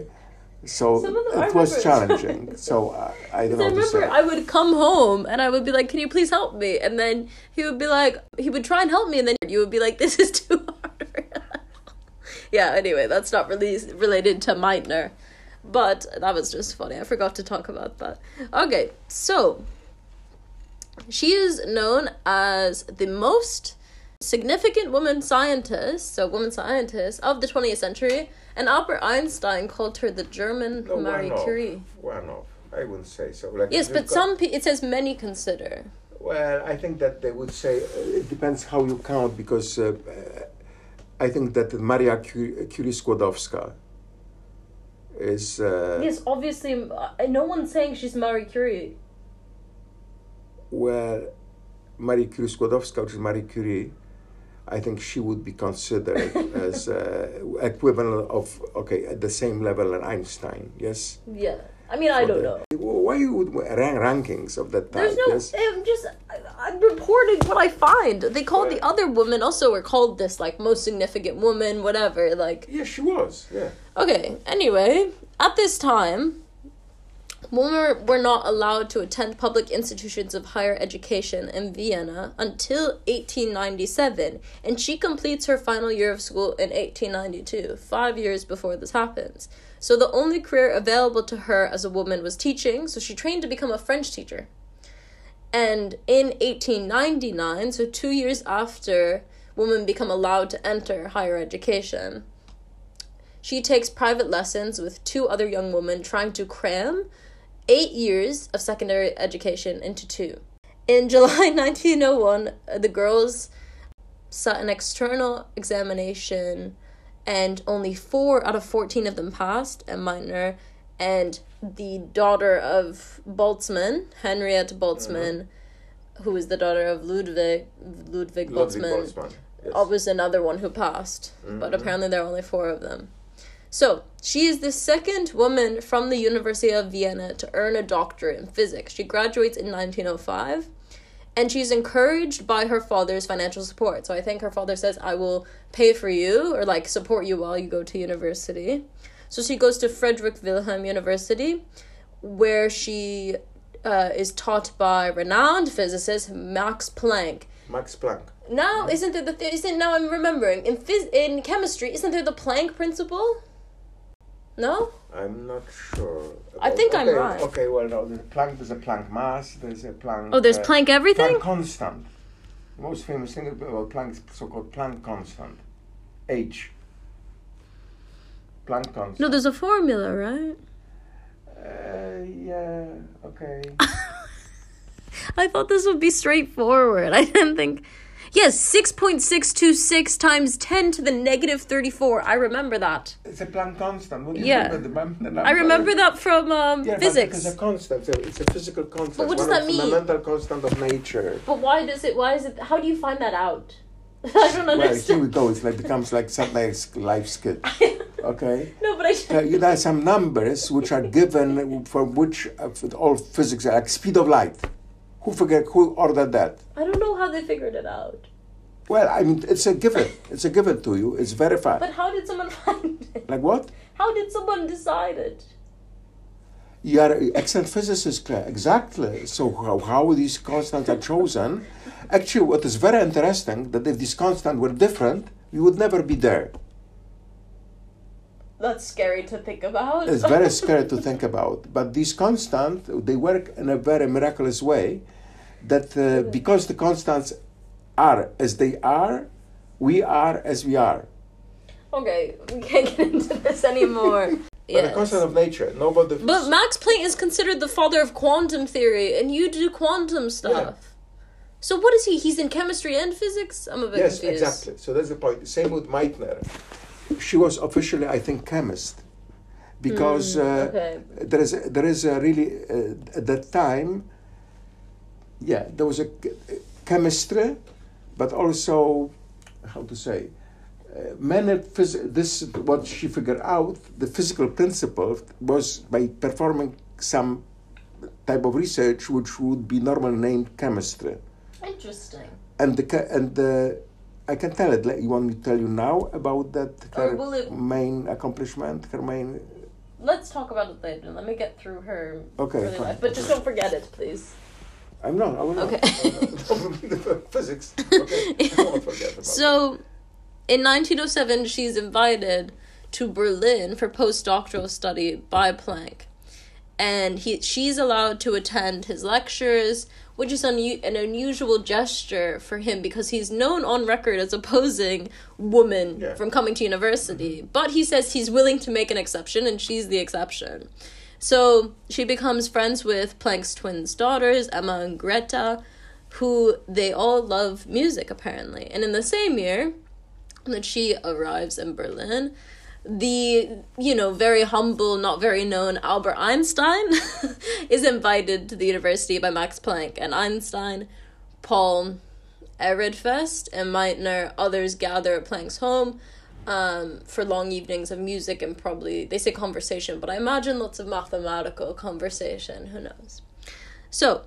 so Some of them- I it was challenging. so I, [LAUGHS] uh, I don't I know to remember. I would come home and I would be like, "Can you please help me?" And then he would be like, he would try and help me, and then you would be like, "This is [LAUGHS] too hard." [LAUGHS] yeah. Anyway, that's not really related to Meitner, but that was just funny. I forgot to talk about that. Okay, so she is known as the most significant woman scientist, so woman scientist of the 20th century, and Albert Einstein called her the German No, Marie one of. Curie. One of. I wouldn't say so. Like Yes, but got- some pe- it says many consider. Well, I think that they would say uh, it depends how you count because uh, uh, I think that Maria Curie, Curie Skłodowska is. Uh, Yes, obviously, uh, no one's saying she's Marie Curie. Well, Marie Curie Skłodowska, which is Marie Curie, I think she would be considered [LAUGHS] as uh, equivalent of okay at the same level as Einstein. Yes. Yeah, I mean, I don't the- know. Why you would rank rankings of that type? There's no. yes? I'm just. I, I'm reporting what I find. They called the other woman also were called this like most significant woman, whatever. Like Yeah, she was. Yeah. Okay, anyway, at this time, women were not allowed to attend public institutions of higher education in Vienna until 1897, and she completes her final year of school in 1892, five years before this happens. So the only career available to her as a woman was teaching, so she trained to become a French teacher. And in 1899, so two years after women become allowed to enter higher education, she takes private lessons with two other young women trying to cram eight years of secondary education into two. In [LAUGHS] July 1901, uh, the girls sat an external examination and only four out of 14 of them passed, and Meitner and the daughter of Boltzmann, Henriette Boltzmann, who was the daughter of Ludwig Ludwig, Ludwig Boltzmann, Boltzmann. Yes. uh, was another one who passed, but Mhm. apparently there are only four of them. So she is the second woman from the University of Vienna to earn a doctorate in physics. She graduates in 1905, and she's encouraged by her father's financial support. So I think her father says, "I will pay for you or like support you while you go to university." So she goes to Friedrich Wilhelm University, where she uh, is taught by renowned physicist Max Planck. Max Planck. Now, isn't there the th- isn't now I'm remembering in phys- in chemistry isn't there the Planck principle? No. I'm not sure. I think I'm okay, right. Okay, well, no, there's a Planck, there's a Planck mass, there's a Planck. Oh, there's uh, Planck everything. Planck constant. The most famous thing about Planck is so-called Planck constant. H. Planck constant. No, there's a formula, right? Uh, yeah. Okay. [LAUGHS] I thought this would be straightforward. I didn't think. Yes, six point six two six times ten to the negative thirty four. I remember that. it's a Planck constant. What do you Yeah. remember the, mem- the number? I remember that from um, Yeah, physics. It's a constant. It's a physical constant. But what does one that mean? The fundamental constant of nature. But why does it? Why is it? How do you find that out? [LAUGHS] I don't understand. Well, here we go. It's like becomes like something like life skill. [LAUGHS] Okay. no, but I. Uh, you know, some numbers which are given for which uh, for all physics are like speed of light. Who forget who ordered that? I don't know how they figured it out. Well, I mean, it's a given. It's a given to you. It's verified. But how did someone [LAUGHS] find it? like what? How did someone decide it? You are an excellent physicist, Claire. Exactly. So how, how these constants are chosen? [LAUGHS] Actually, what is very interesting that if these constants were different, we would never be there. That's scary to think about. It's very [LAUGHS] scary to think about. But these constants, they work in a very miraculous way that uh, because the constants are as they are, we are as we are. Okay, we can't get into this anymore. [LAUGHS] But yes. the constant of nature, nobody. But Max Planck is considered the father of quantum theory, and you do quantum stuff. Yeah. So what is he? He's in chemistry and physics. I'm a bit yes, confused. exactly. So that's the point. Same with Meitner. She was officially, I think, chemist, because uh, Hmm, okay. there is a, there is a really uh, at that time. Yeah, there was a ch- chemistry, but also how to say. Uh, many phys- this what she figured out the physical principle was by performing some type of research which would be normally named chemistry Interesting. and the and the I can tell it. You want me to tell you now about that uh, her will it- main accomplishment, her main. Let's talk about it later. Let me get through her Okay, early life, but just don't forget it, please. I'm not. I will not. Okay. [LAUGHS] [LAUGHS] Physics. [LAUGHS] Okay. I won't forget about So, in 1907, she's invited to Berlin for postdoctoral study by Planck. And he, she's allowed to attend his lectures, which is unu- an unusual gesture for him because he's known on record as opposing women Yeah. from coming to university. Mm-hmm. But he says he's willing to make an exception, and she's the exception. So she becomes friends with Planck's twins' daughters, Emma and Greta, who they all love music apparently. And in the same year that she arrives in Berlin, the you know very humble, not very known Albert Einstein [LAUGHS] is invited to the university by Max Planck, and Einstein, Paul Ehrenfest, and Meitner others gather at Planck's home um, for long evenings of music and probably they say conversation, but I imagine lots of mathematical conversation. Who knows? So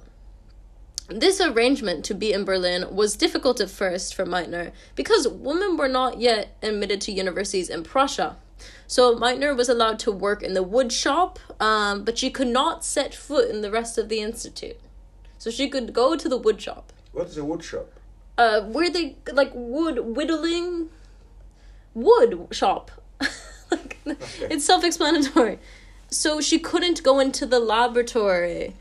this arrangement to be in Berlin was difficult at first for Meitner because women were not yet admitted to universities in Prussia. So Meitner was allowed to work in the wood shop, um, but she could not set foot in the rest of the institute. So she could go to the wood shop, What is a wood shop? uh, where they like wood whittling, wood shop. [LAUGHS] like, It's self-explanatory. So she couldn't go into the laboratory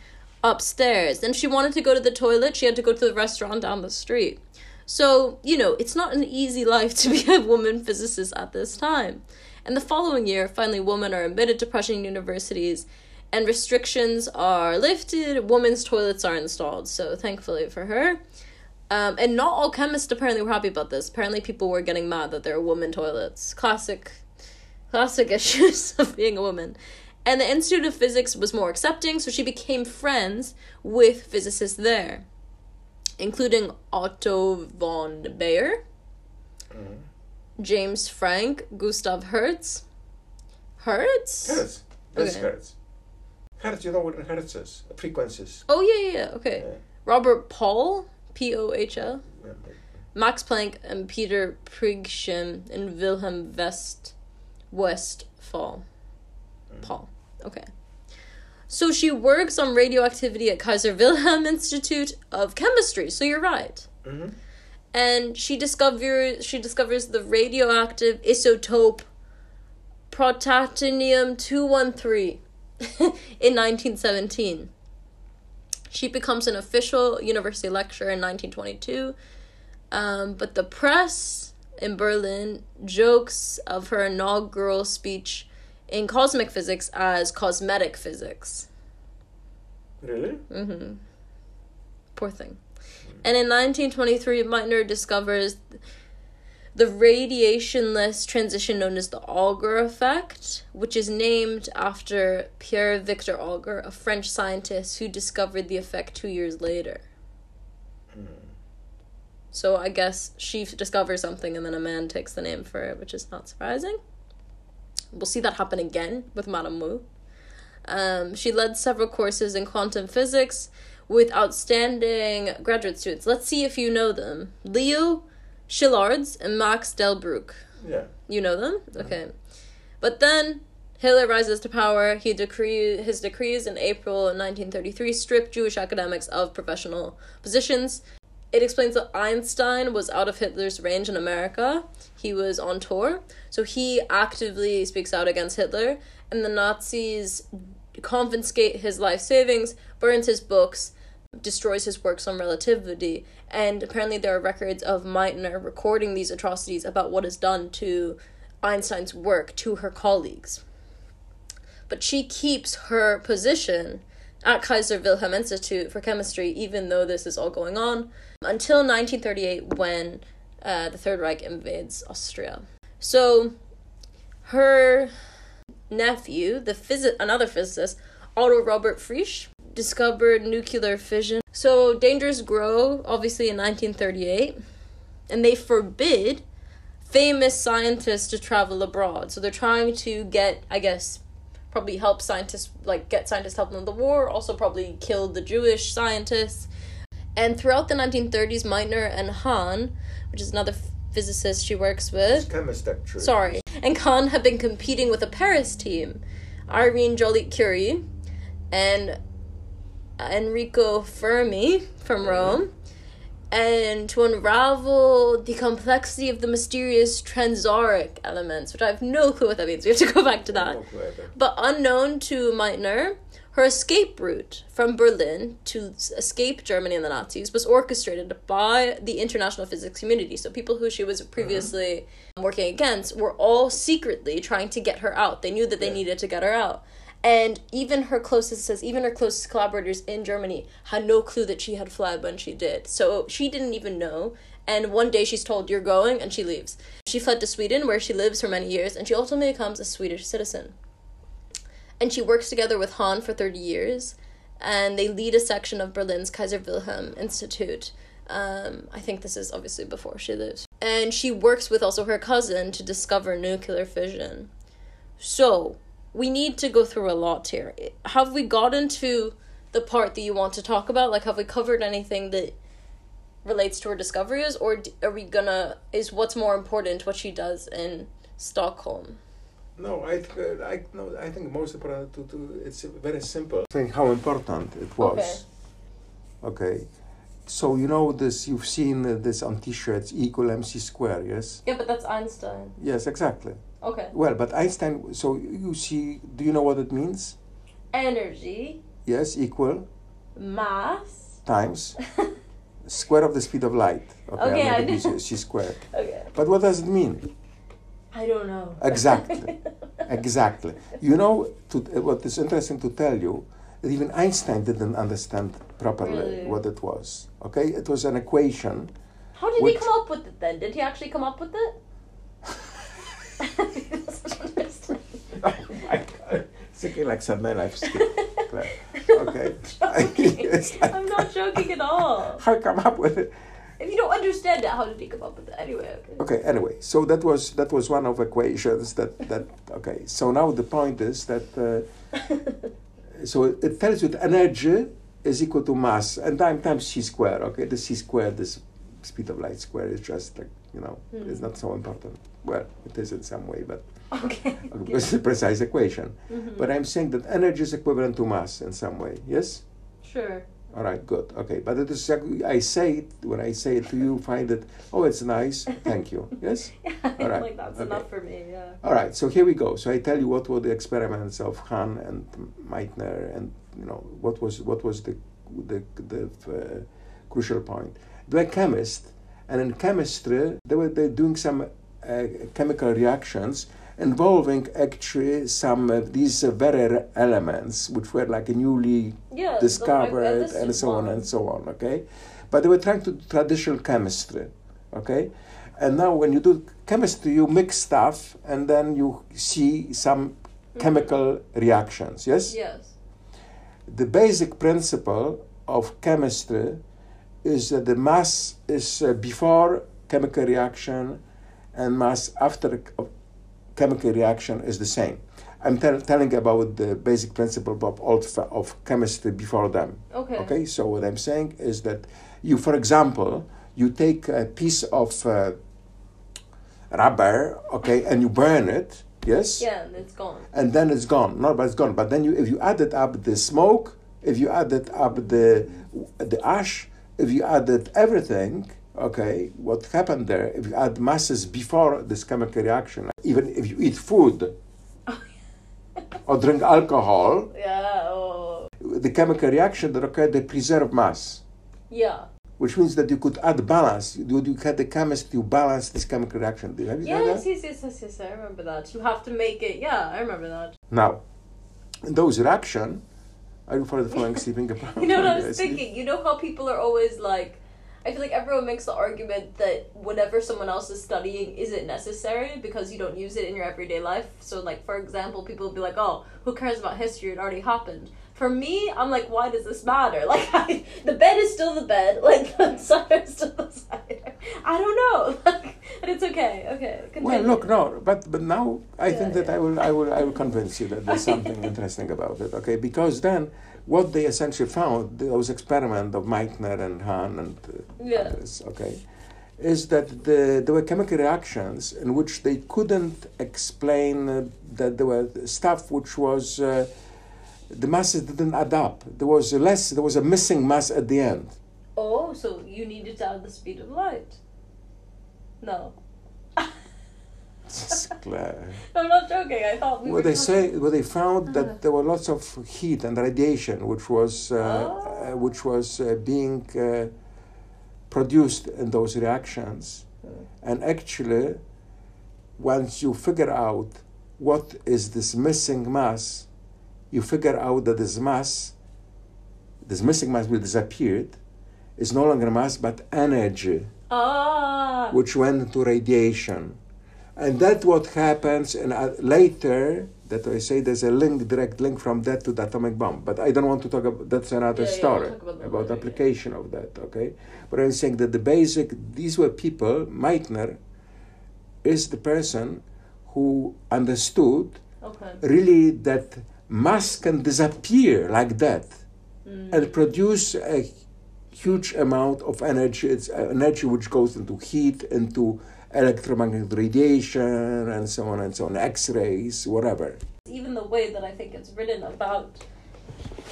upstairs. And she wanted to go to the toilet, she had to go to the restaurant down the street. So, you know, it's not an easy life to be a woman physicist at this time. And the following year, finally, women are admitted to Prussian universities, and restrictions are lifted. Women's toilets are installed, so thankfully for her. Um, and not all chemists apparently were happy about this. Apparently, people were getting mad that there are women toilets. Classic, classic [LAUGHS] issues of being a woman. And the Institute of Physics was more accepting, so she became friends with physicists there, including Otto von Baeyer, James Franck, Gustav Hertz. Hertz? Hertz. That's Okay. hertz. Hertz, you know what hertz is? Frequencies. Oh, yeah, yeah, yeah, okay. Yeah. Robert Pohl, P O H L. Yeah. Max Planck and Peter Pringsheim and Wilhelm West Westphal. Paul. Okay. So she works on radioactivity at Kaiser Wilhelm Institute of Chemistry. So you're right. Mhm. And she discovers she discovers the radioactive isotope protactinium 213 [LAUGHS] in 1917. She becomes an official university lecturer in 1922 um, but the press in Berlin jokes of her inaugural speech in cosmic physics as cosmetic physics. Really? Mm-hmm. Poor thing. And in 1923, Meitner discovers the radiationless transition known as the Auger effect, which is named after Pierre Victor Auger, a French scientist who discovered the effect two years later. So I guess she discovers something and then a man takes the name for it, which is not surprising. We'll see that happen again with Madame Wu. Um, she led several courses in quantum physics with outstanding graduate students. Let's see if you know them. Leo Szilards and Max Delbruck. Yeah. You know them? Okay. But then Hitler rises to power. He decree his decrees in April 1933 stripped Jewish academics of professional positions. It explains that Einstein was out of Hitler's range in America. He was on tour, so he actively speaks out against Hitler, and the Nazis confiscate his life savings, burns his books, destroys his works on relativity, and apparently there are records of Meitner recording these atrocities about what is done to Einstein's work to her colleagues. But she keeps her position at Kaiser Wilhelm Institute for Chemistry, even though this is all going on, until 1938 when uh, the Third Reich invades Austria. So, her nephew, the phys- another physicist, Otto Robert Frisch, discovered nuclear fission. So dangers grow, obviously, in 1938, and they forbid famous scientists to travel abroad. So they're trying to get, I guess, probably help scientists, like get scientists help in the war, also probably kill the Jewish scientists. And throughout the 1930s, Meitner and Hahn, which is another physicist she works with, chemist actually. sorry, and Hahn have been competing with a Paris team, Irene Joliot Curie and Enrico Fermi from Rome, and to unravel the complexity of the mysterious transuranic elements, which I have no clue what that means. We have to go back to that. But unknown to Meitner, her escape route from Berlin to escape Germany and the Nazis was orchestrated by the international physics community. So people who she was previously working against were all secretly trying to get her out. They knew that they Yeah. needed to get her out. And even her closest says even her closest collaborators in Germany had no clue that she had fled when she did. So she didn't even know. And one day she's told, You're going, and she leaves. She fled to Sweden, where she lives for many years, and she ultimately becomes a Swedish citizen and she works together with Hahn for 30 years and they lead a section of Berlin's Kaiser Wilhelm Institute. Um, I think this is obviously before she lives. And she works with also her cousin to discover nuclear fission. So, we need to go through a lot here. Have we gotten to the part that you want to talk about? Like, have we covered anything that relates to her discoveries, or are we gonna. Is what's more important what she does in Stockholm? No, I, th- uh, I, no, I think most important to, to it's very simple. Think how important it was. Okay. okay. So you know this. You've seen uh, this on T-shirts. E equal mc square. Yes. Yeah, but that's Einstein. Yes, exactly. Okay. Well, but Einstein. So you see. Do you know what it means? Energy, Yes, equal mass. times [LAUGHS] square of the speed of light. Okay, Okay, I make it know. easy, c squared. Okay. But what does it mean? I don't know. Exactly. [LAUGHS] exactly. You know, to, eh, what is interesting to tell you, that even Einstein didn't understand properly Really? what it was. Okay, it was an equation. How did he come up with it then? Did he actually come up with it? He doesn't understand. oh my god, [LAUGHS] thinking like something like Claire. [LAUGHS] Okay. I'm, joking. [LAUGHS] It's like- I'm not joking at all. How come up with it? If you don't understand it, how did he come up with it? Anyway, okay. Okay. Anyway, so that was that was one of equations that that okay. So now the point is that uh, so it, it tells you that energy is equal to mass and time times c square. Okay, the c squared, this speed of light square is just like you know it's not so important. Well, it is in some way, but [LAUGHS] okay. [LAUGHS] it's a precise equation. Mhm. But I'm saying that energy is equivalent to mass in some way. Yes. Sure. All right, good. Okay, but it is I say it when I say it to you, [LAUGHS] find it. Oh, it's nice. Thank you. Yes. Yeah, All right, like that's okay. enough for me. Yeah. All right. So here we go. So I tell you what were the experiments of Hahn and Meitner, and you know what was what was the the the uh, crucial point. They're chemists, and in chemistry they were they doing some uh, chemical reactions involving actually some of these uh, very rare elements which were like newly Yeah. discovered and so on and so on okay but they were trying to do traditional chemistry okay and now when you do chemistry you mix stuff and then you see some chemical reactions yes Yes. the basic principle of chemistry is that the mass is uh, before chemical reaction and mass after chemical reaction is the same. I'm tell- telling about the basic principle of, of, of chemistry before them. Okay. Okay, so what I'm saying is that you, for example, you take a piece of uh, rubber, okay, and you burn it, yes? Yeah, and it's gone. and then it's gone. No, but it's gone. But then you, if you added up the smoke, if you added up the the ash, if you added everything, okay, what happened there? If you add masses before this chemical reaction, even if you eat food [LAUGHS] or drink alcohol, Yeah. Oh. the chemical reaction that occurred, they preserve mass. Yeah. Which means that you could add balance. You, you had the chemist to balance this chemical reaction. Have you Yes, yes, yes, yes, yes. I remember that. You have to make it. Yeah, I remember that. Now, in those reaction, you for the sleeping? [LAUGHS] About. you know what I was thinking? You know how people are always like, I feel like everyone makes the argument that whatever someone else is studying isn't necessary because you don't use it in your everyday life. So, like, for example, people will be like, oh, who cares about history? It already happened. For me, I'm like, why does this matter? [LAUGHS] Like, I, the bed is still the bed. [LAUGHS] Like, the cider is still the cider. I don't know. [LAUGHS] Like, and it's okay. Okay. Well, look, no, but but now I Yeah, think that yeah. I will I will I will convince you that there's something interesting about it. Okay, because then what they essentially found those experiment of Meitner and Hahn and uh, Yeah. others, okay, is that the, there were chemical reactions in which they couldn't explain uh, that there were stuff which was uh, the masses didn't add up. There was a less. There was a missing mass at the end. Oh, so you needed to add the speed of light. No. Claire. [LAUGHS] I'm not joking. I thought we Well, were they talking- say well, they found that there were lots of heat and radiation, which was uh, Oh. uh, which was uh, being uh, produced in those reactions, and actually, once you figure out what is this missing mass, you figure out that this mass, this missing mass, will disappear. Is no longer mass but energy Ah. which went into radiation. And that's what happens and uh, later that I say there's a link, direct link from that to the atomic bomb. But I don't want to talk about that's another Yeah, yeah, story we'll about about later, yeah. application of that, okay? But I'm saying that the basic these were people, Meitner is the person who understood Okay. really that mass can disappear like that Mm. and produce a huge amount of energy. It's uh, energy which goes into heat, into electromagnetic radiation, and so on and so on, X-rays, whatever. Even the way that I think it's written about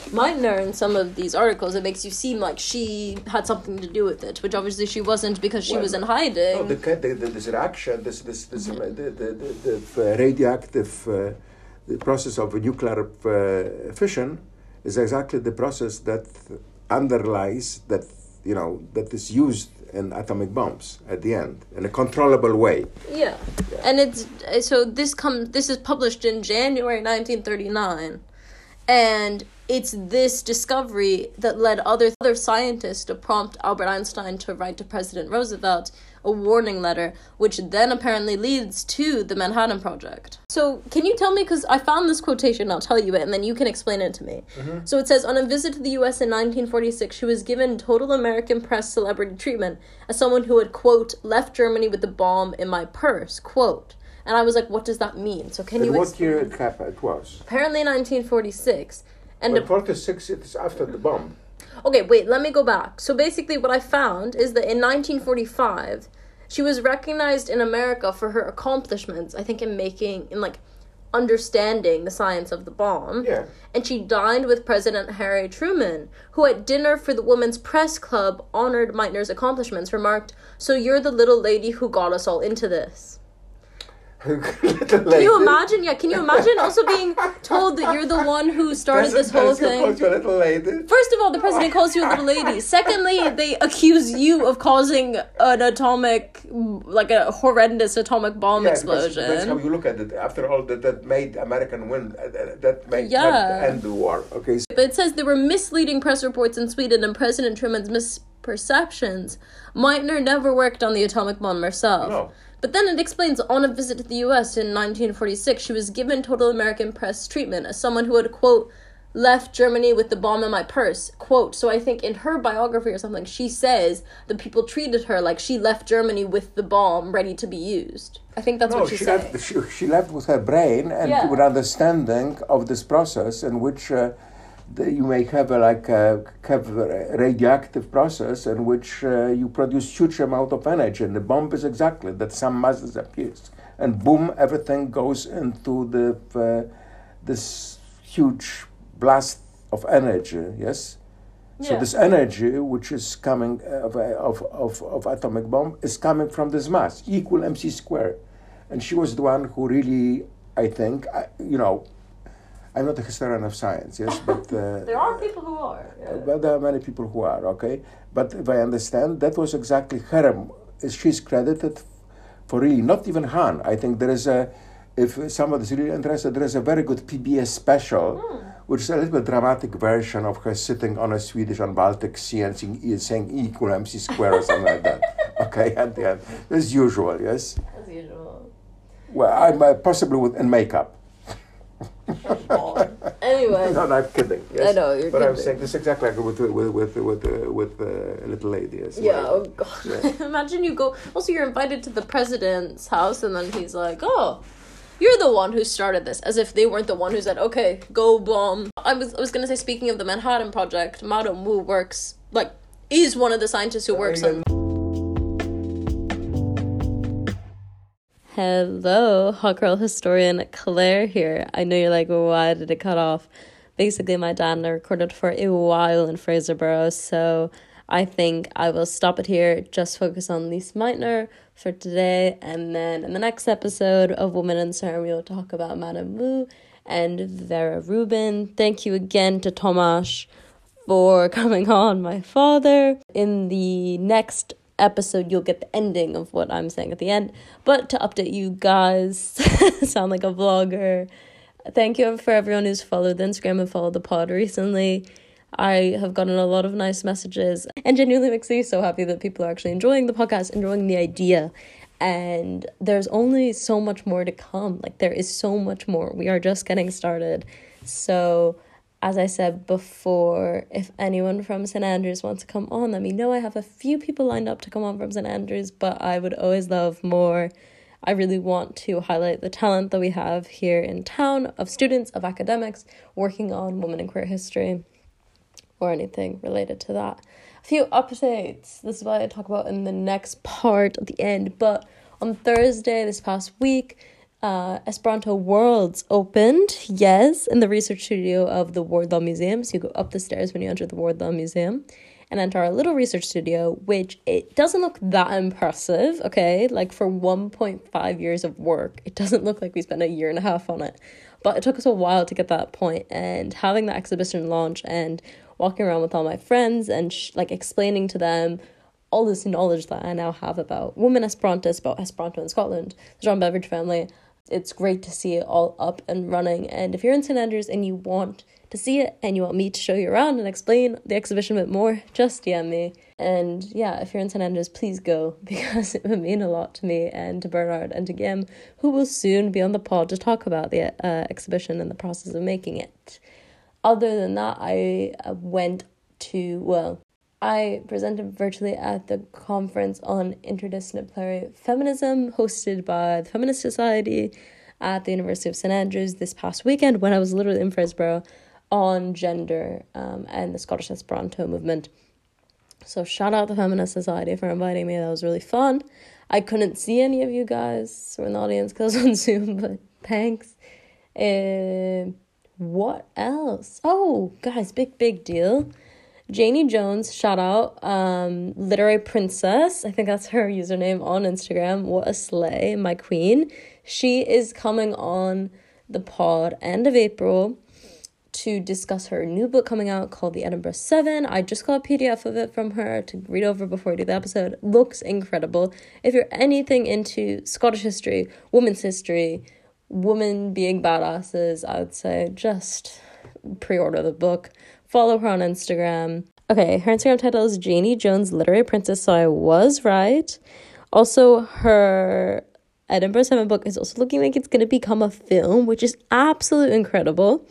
Meitner in some of these articles, it makes you seem like she had something to do with it, which obviously she wasn't because she Well, was in hiding. No, the, the, the, this reaction, this this this uh, the, the, the, the radioactive uh, the process of nuclear uh, fission is exactly the process that underlies that you know, that is used in atomic bombs at the end in a controllable way. Yeah. And it's so this comes this is published in January 1939 and it's this discovery that led other other scientists to prompt Albert Einstein to write to President Roosevelt a warning letter, which then apparently leads to the Manhattan Project. So, can you tell me? Because I found this quotation, I'll tell you it, and then you can explain it to me. Mm-hmm. So, it says On a visit to the US in 1946, she was given total American press celebrity treatment as someone who had, quote, left Germany with the bomb in my purse, quote. And I was like, what does that mean? So, can and you. What explain? year it happened? It was? Apparently 1946. And but 46, it's after the bomb. Okay, wait, let me go back. So basically, what I found is that in 1945, she was recognized in America for her accomplishments, I think, in making, in like, understanding the science of the bomb. Yeah. And she dined with President Harry Truman, who at dinner for the Women's Press Club honored Meitner's accomplishments, remarked, So you're the little lady who got us all into this. Can you imagine? Yeah, can you imagine also being told that you're the one who started this whole thing? First of all, the president calls you a little lady. [LAUGHS] Secondly, they accuse you of causing an atomic, like a horrendous atomic bomb yeah, explosion. That's how you look at it. After all, that, that made American win. Uh, that made yeah. end the war. Okay. So. But it says there were misleading press reports in Sweden and President Truman's misperceptions. Meitner never worked on the atomic bomb herself. No. But then it explains on a visit to the US in 1946, she was given total American press treatment as someone who had, quote, left Germany with the bomb in my purse, quote. So I think in her biography or something, she says the people treated her like she left Germany with the bomb ready to be used. I think that's no, what she, she said. Left, she, she, left with her brain and yeah. with understanding of this process in which. Uh, you may have a, like a, have a radioactive process in which uh, you produce huge amount of energy and the bomb is exactly that some mass disappears and boom everything goes into the uh, this huge blast of energy yes yeah. so this energy which is coming of, of, of, of atomic bomb is coming from this mass equal mc square and she was the one who really i think you know I'm not a historian of science, yes, but uh, [LAUGHS] there are people who are. Yeah. But there are many people who are, okay. But if I understand, that was exactly her. She's credited for really not even Hahn. I think there is a. If someone is really interested, there is a very good PBS special, mm. which is a little bit dramatic version of her sitting on a Swedish on Baltic Sea and saying, saying E equal MC square or something like that. [LAUGHS] Okay, and the end, as usual, yes. As usual. Well, uh, possibly with in makeup. Anyway. No, no, I'm kidding. Yes. I know you're. Kidding. But kidding. I'm saying this exactly like with with with with uh, with uh, little lady. Yes. Yeah. Oh God. Yeah. [LAUGHS] Imagine you go. Also, you're invited to the president's house, and then he's like, "Oh, you're the one who started this," as if they weren't the one who said, "Okay, go bomb." I was I was gonna say, speaking of the Manhattan Project, Madam Wu works like is one of the scientists who works on. Hello, hot girl historian Claire here. I know you're like, why did it cut off? Basically, my dad and I recorded for a while in Fraserburgh, so I think I will stop it here, just focus on Lise Meitner for today, and then in the next episode of Women in CERN, we will talk about Madame Wu and Vera Rubin. Thank you again to Tomasz for [LAUGHS] coming on, my father. In the next episode, you'll get the ending of what I'm saying at the end. But to update you guys, [LAUGHS] sound like a vlogger. Thank you for everyone who's followed the Instagram and followed the pod recently. I have gotten a lot of nice messages and genuinely makes me so happy that people are actually enjoying the podcast, enjoying the idea. And there's only so much more to come. Like, there is so much more. We are just getting started. So, as I said before, if anyone from St. Andrews wants to come on, let me know. I have a few people lined up to come on from St. Andrews, but I would always love more. I really want to highlight the talent that we have here in town of students, of academics working on women in queer history or anything related to that. A few updates. This is what I talk about in the next part at the end. But on Thursday this past week, uh, Esperanto Worlds opened, yes, in the research studio of the Wardlaw Museum. So you go up the stairs when you enter the Wardlaw Museum and enter our little research studio, which it doesn't look that impressive, okay? Like for 1.5 years of work, it doesn't look like we spent a year and a half on it. But it took us a while to get that point, and having the exhibition launch and walking around with all my friends and sh- like explaining to them all this knowledge that I now have about women Esperantists, about Esperanto in Scotland, the John Beveridge family. It's great to see it all up and running. And if you're in St Andrews and you want to see it and you want me to show you around and explain the exhibition a bit more, just DM me. And yeah, if you're in St Andrews, please go [LAUGHS] because it would mean a lot to me and to Bernard and to Gim, who will soon be on the pod to talk about the uh, exhibition and the process of making it. Other than that, I uh, went to, well, I presented virtually at the conference on interdisciplinary feminism hosted by the Feminist Society at the University of St Andrews this past weekend when I was literally in Fraserburgh on gender um, and the Scottish Esperanto movement. So shout out the Feminist Society for inviting me. That was really fun. I couldn't see any of you guys were in the audience because [LAUGHS] on Zoom, but thanks. Uh, what else? Oh, guys, big big deal. Janie Jones, shout out, um, literary princess. I think that's her username on Instagram. What a slay, my queen. She is coming on the pod end of April to discuss her new book coming out called The Edinburgh Seven. I just got a PDF of it from her to read over before I do the episode. Looks incredible. If you're anything into Scottish history, women's history, women being badasses, I would say just pre order the book. Follow her on Instagram. Okay, her Instagram title is Janie Jones Literary Princess, so I was right. Also, her Edinburgh 7 book is also looking like it's going to become a film, which is absolutely incredible.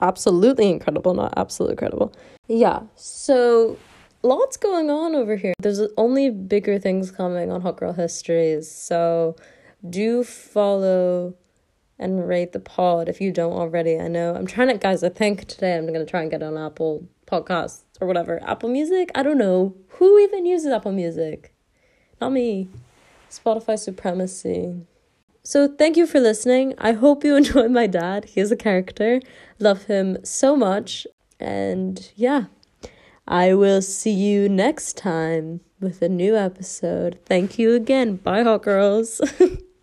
Absolutely incredible, not absolutely incredible. Yeah, so lots going on over here. There's only bigger things coming on Hot Girl Histories, so do follow and rate the pod if you don't already. I know I'm trying to, guys. I think today I'm gonna try and get on Apple Podcasts or whatever. Apple Music. I don't know who even uses Apple Music. Not me. Spotify supremacy. So thank you for listening. I hope you [LAUGHS] enjoy my dad. He is a character. Love him so much. And yeah, I will see you next time with a new episode. Thank you again. Bye, hot girls. [LAUGHS]